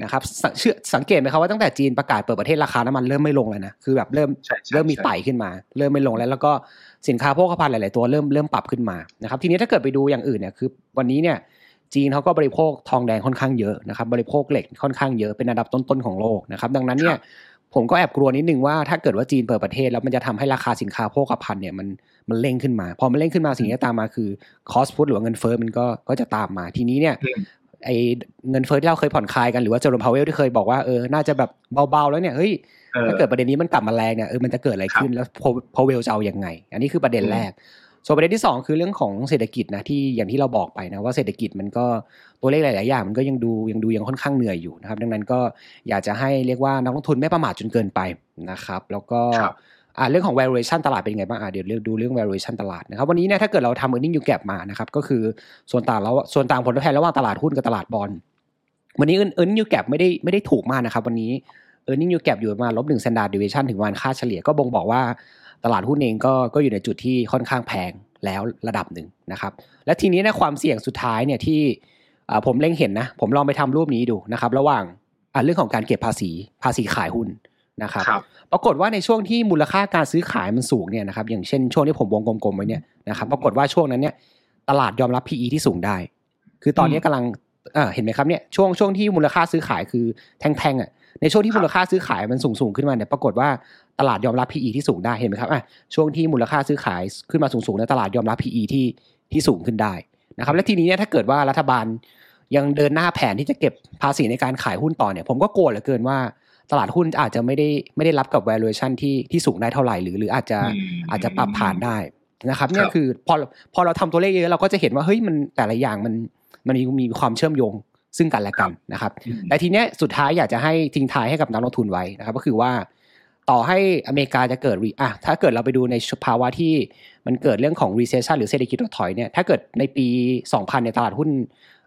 นะครับเชื่อสังเกตไหมครับว่าตั้งแต่จีนประกาศเปิดประเทศราคาน้ำมันเริ่มไม่ลงเลยนะคือแบบเริ่มเริ่มมีไต่ขึ้นมา เริ่มไม่ลงแล้วแล้วก็สินค้าโภคภัณฑ์หลาย ๆ ตัวเริ่มเริ่มปรับขึ้นมานะครับทีนี้ถ้าเกิดไปดูอย่างอื่นเนี่ยคือวันนี้เนี่ยจีนเขาก็บริโภคทองแดงค่อนข้างเยอะนะครับบริโภคเหล็กค่อนข้างเยอะเป็นอันดับต้น ๆ ของโลกนะครับดังนั้นเนี่ยผมก็แอบกลัวนิดนึงว่าถ้าเกิดว่าจีนเปิดประเทศแล้วมันจะทำให้ราคาสินค้าโภคภัณฑ์เนี่ยมันมันเร่งขึ้นมา พอมันเร่งขึ้นมาสิ่งที่ตามมาคือคอสพุทหรือว่าเงินเฟ้อมันก็ก็จะตามมาทีนี้เนี่ย ไอเงินเฟ้อที่เราเคยผ่อนคลายกันหรือว่าเจอร์มพาวเวลที่เคยบอกว่าเออน่าจะแบบเบาๆแล้วเนี่ยเฮ้ยถ้าเกิดประเด็นนี้มันกลับมาแรงเนี่ยเออมันจะเกิดอะไรขึ้นแล้วพอเวลจะเอาอย่างไง อันนี้คือประเด็นแรกส่วนประเด็นที่ 2 คือเรื่องของเศรษฐกิจนะที่อย่างที่เราบอกไปนะว่าเศรษฐกิจมันก็ตัวเลขหลาย ๆ อย่างมันก็ยังดูยังดูยังค่อนข้างเหนื่อยอยู่นะครับ ดังนั้นก็อยากจะให้เรียกว่านักลงทุนไม่ประมาทจนเกินไปนะครับ แล้วก็ อ่าเรื่องของ valuation ตลาดเป็นยังไงบ้างอ่าเดี๋ยวเรียกดูเรื่อง valuation ตลาดนะครับวันนี้เนี่ยถ้าเกิดเราทำ earning yield gap มานะครับก็คือส่วนต่างแล้วส่วนต่างผลตอบแทนระหว่างตลาดหุ้นกับตลาดบอลวันนี้ earning yield gap ไม่ได้ไม่ได้ถูกมากนะครับวันนี้ earning yield gap อยู่ประมาณลบหนึ่ง standard deviation ถึงวันค่าเฉลี่ยก็บ่งบอกว่าตลาดหุ้นเองก็ก็อยู่ในจุดที่ค่อนข้างแพงแล้วระดับหนึ่งนะครับและทีนี้ในความเสี่ยงสุดท้ายเนี่ยที่ผมเล็งเห็นนะผมลองไปทำรูปนี้ดูนะครับระหว่างเรื่องของการเก็บภาษีภาษีขายหุ้น นะครับปรากฏว่าในช่วงที่มูลค่าการซื้อขายมันสูงเนี่ยนะครับอย่างเช่นช่วงที่ผมวงกลมๆไว้เนี่ยนะครับปรากฏว่าช่วงนั้นเนี่ยตลาดยอมรับ PE ที่สูงได้ คือตอนนี้กำลังเห็นไหมครับเนี่ยช่วงช่วงที่มูลค่าซื้อขายคือแท่งๆอะในช่วงที่มูลค่าซื้อขายมันสูงสูงขึ้นมาเนี่ยปรากฏว่าตลาดยอมรับ PE ที่สูงได้เห็นไหมครับอะช่วงที่มูลค่าซื้อขายขึ้นมาสูงๆเนี่ยตลาดยอมรับ PE ที่ที่สูงขึ้นได้นะครับและทีนี้เนี่ยถ้าเกิดว่ารัฐบาลยังเดินหน้าแผนที่จะเก็บภาษีในการขายหุ้นต่อเนี่ย ผมก็กลัวเหลือเกินว่า ตลาดหุ้นอาจจะไม่ได้ไม่ได้รับกับ valuation ที่ที่สูงได้เท่าไหร่ หรือหรืออาจจะอาจจะปรับผ่านได้นะครับเนี่ยคือพอพอเราทำตัวเลขเยอะเราก็จะเห็นว่าเฮ้ยมันแต่ละอย่างมันมันมีมีความเชื่อมโยงซึ่งกันและกันนะครับ แต่ทีเนี้ยสุดท้ายอยากจะให้ทิ้งท้ายให้กับนักลงทุนไว้นะครับ ก็คือว่าต่อให้อเมริกาจะเกิดอะถ้าเกิดเราไปดูในภาวะที่มันเกิดเรื่องของ recession หรือเศรษฐกิจถดถอยเนี่ยถ้าเกิดในปี 2000 ในตลาดหุ้น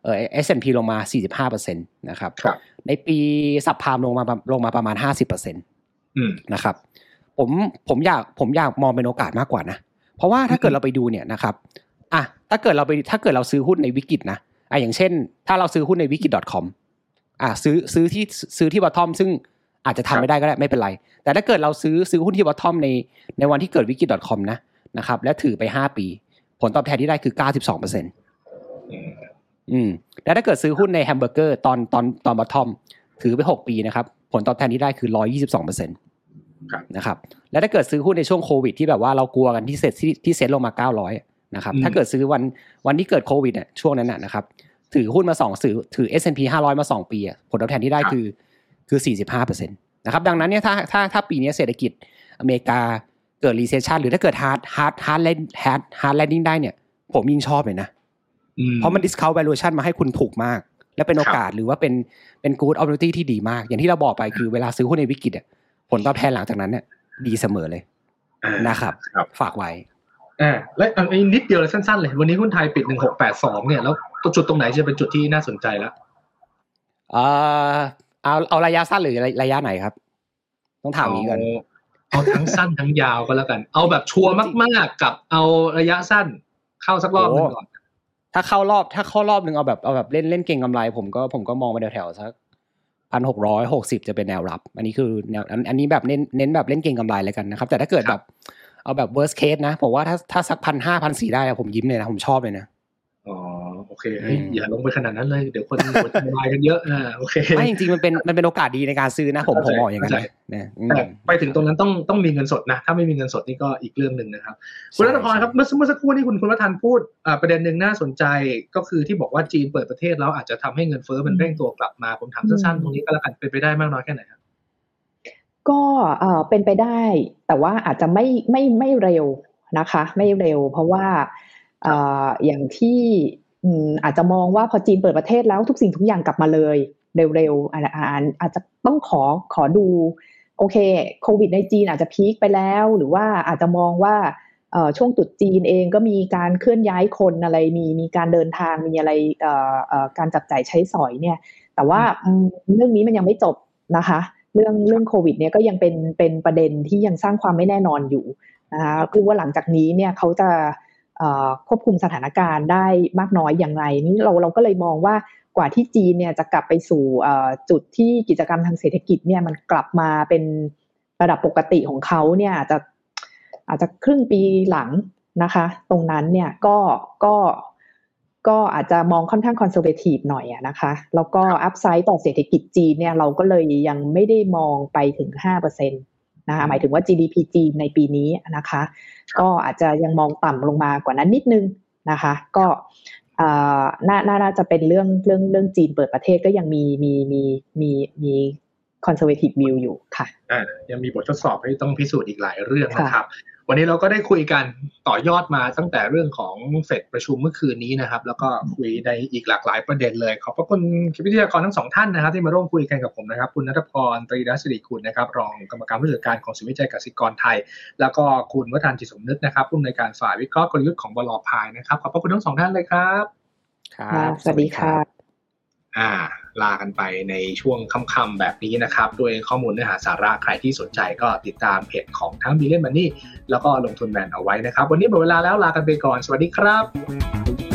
เอ่อ S&P ลงมา 45%นะครับรบในปีสับพามลงมาลงมาประมาณ 50%นะครับ ผมผมอยากผมอยากมองเป็นโอกาสมากกว่านะ เพราะว่าถ้าเกิดเราไปดูเนี่ยนะครับอะถ้าเกิดเราไปถ้าเกิดเราซื้อหุ้นในวิกฤตนะอะอย่างเช่น ถ้าเราซื้อหุ้นในวิกฤต .com อะซื้อซื้อที่ซื้อที่บอททอมซึ่งอาจจะทำไม่ได้ก็ได้ไม่เป็นไร แต่ถ้าเกิดเราซื้อซื้อหุ้นที่บอททอมในในวันที่เกิดวิกฤต .com นะนะครับและถือไปห้าปี ผลตอบแทนที่ได้คือเก้าสิบสองเป อร์เซ็นต์อืมแล้วถ้าเกิดซื้อหุ้นในแฮมเบอร์เกอร์ตอนตอนตอน bottom ถือไปหกปีนะครับ ผลตอบแทนที่ได้คือร้อยยี่สิบสองเปอร์เซ็นต์นะครับ แล้วถ้าเกิดซื้อหุ้นในช่วงโควิดที่แบบว่าเรากลัวกันที่เซ็ตที่ที่เซ็ตลงมาเก้าร้อยนะครับ ถ้าเกิดซื้อวันวันที่เกิดโควิดเนี่ยช่วงนั้นนะครับ ถือหุ้นมาสองถือถือ S&P 500 มาสองปีผลตอบแทนที่ได้คือคือ45เปอร์เซ็นต์นะครับ ดังนั้นเนี่ยถ้าถ้าถ้าปีนี้เศรษฐกิจอเมริกาเกิด recession หรือถ้าเกิด hard hard hard land hard hard landing ได้เนี่ยผมยิ่งชอบเลยนะ เพราะมัน discount valuation มาให้คุณถูกมาก และเป็นโอกาสหรือว่าเป็นเป็น good opportunity ที่ดีมาก อย่างที่เราบอกไปคือเวลาซื้อหุ้นในวิกฤตผลตอบแทนหลังจากนั้นเนี่ยดีเสมอเลยนะครับ ฝากไว้อ่าและอันนี้นิดเดียวเลยสั้นๆเลย วันนี้หุ้นไทยปิดหนึ่งหกแปดสองเนี่ยแล้วตัวจุดตรงไหนจะเป็นจุดที่น่าสนใจแล้วอ่าเอาเอาระยะสั้นหรือระยะไหนครับ ต้องถามนี้ก่อนเอาทั้งสั้นทั้งยาวก็แล้วกัน เอาแบบชัวร์มากๆกับเอาระยะสั้นเข้าสักรอบหนึ่งก่อน ถ้าเข้ารอบถ้าเข้ารอบหนึ่งเอาแบบเอาแบบเล่นเล่นเก่งกำไรผมก็ผมก็มองไปแถวๆสักพันหกร้อยหกสิบจะเป็นแนวรับ อันนี้คือแนวอันนี้แบบเน้นเน้นแบบเล่นเก่งกำไรเลยกันนะครับ แต่ถ้าเกิดแบบเอาแบบ worst case นะ ผมว่าถ้าถ้าสักพันห้าพันสี่ได้ผมยิ้มเลยนะ ผมชอบเลยนะอ๋อ โอเคอย่าลงไปขนาดนั้นเลยเดี๋ยวคนหัวใจวายกันเยอะอ่าโอเคไม่จริงๆมันเป็นมันเป็นโอกาสดีในการซื้อนะผมผมบอกอย่างนั้นนะแต่ไปถึงตรงนั้นต้องต้องมีเงินสดนะ ถ้าไม่มีเงินสดนี่ก็อีกเรื่องหนึ่งนะครับคุณรัตพรครับเมื่อเมื่อสักครู่นี้คุณคุณวัฒนพูดประเด็นหนึ่งน่าสนใจก็คือที่บอกว่าจีนเปิดประเทศแล้วอาจจะทำให้เงินเฟ้อมันเร่งตัวกลับมาผมถามสั้นๆตรงนี้ก็แล้วกันเป็นไปได้มากน้อยแค่ไหนครับก็เป็นไปได้ แต่ว่าอาจจะไม่ไม่ไม่เร็วนะคะ ไม่เร็ว เพราะว่าอย่างที่ อาจจะมองว่าพอจีนเปิดประเทศแล้วทุกสิ่งทุกอย่างกลับมาเลยเร็วๆอาจอาจจะต้องขอขอดูโอเคโควิดในจีนอาจจะพีคไปแล้ว หรือว่าอาจจะมองว่าช่วงตุดจีนเองก็มีการเคลื่อนย้ายคนอะไรมีมีการเดินทางมีอะไรการจับจ่ายใช้สอยเนี่ย แต่ว่าเรื่องนี้มันยังไม่จบนะคะ เรื่องเรื่องโควิดเนี่ยก็ยังเป็นเป็นประเด็นที่ยังสร้างความไม่แน่นอนอยู่นะคะคือว่าหลังจากนี้เนี่ยเขาจะ ควบคุมสถานการณ์ได้มากน้อยอย่างไรนี่เราเราก็เลยมองว่ากว่าที่จีนเนี่ยจะกลับไปสู่จุดที่กิจกรรมทางเศรษฐกิจเนี่ยมันกลับมาเป็นระดับปกติของเขาเนี่ยอาจจะอาจจะครึ่งปีหลังนะคะ ตรงนั้นเนี่ยก็ก็ก็อาจจะมองค่อนข้าง conservative หน่อยนะคะ แล้วก็ upside ต่อเศรษฐกิจจีนเนี่ยเราก็เลยยังไม่ได้มองไปถึงห้าเปอร์เซ็นต์ นะคะหมายถึงว่า GDP จีนในปีนี้นะคะ ก็อาจจะยังมองต่ำลงมากว่านั้นนิดนึงนะคะ ก็น่าน่าจะเป็นเรื่องเรื่องเรื่องจีนเปิดประเทศก็ยังมีมีมีมีมี conservative view อยู่ค่ะอ่ายังมีบททดสอบให้ต้องพิสูจน์อีกหลายเรื่องนะครับ วันนี้เราก็ได้คุยกันต่อยอดมาตั้งแต่เรื่องของเฟดประชุมเมื่อคืนนี้นะครับ แล้วก็คุยในอีกหลากหลายประเด็นเลย ขอบพระคุณวิทยากรทั้งสองท่านนะครับ ที่มาร่วมคุยกันกับผมนะครับ คุณนัทพรตรีรัศดีคุณนะครับ รองกรรมการผู้จัดการของสินวิจัยกสิกรไทย แล้วก็คุณวัฒนจิตสมนึกนะครับผู้อำนวยการฝ่ายวิเคราะห์กลยุทธ์ของบลพายนะครับขอบพระคุณทั้งสองท่านเลยครับ ครับ สวัสดีครับอ่า ลากันไปในช่วงค่ำๆแบบนี้นะครับ ด้วยข้อมูลเนื้อหาสาระใครที่สนใจก็ติดตามเพจของทั้งบิลเลนมันนี่แล้วก็ลงทุนแมนเอาไว้นะครับ วันนี้หมดเวลาแล้วลากันไปก่อน สวัสดีครับ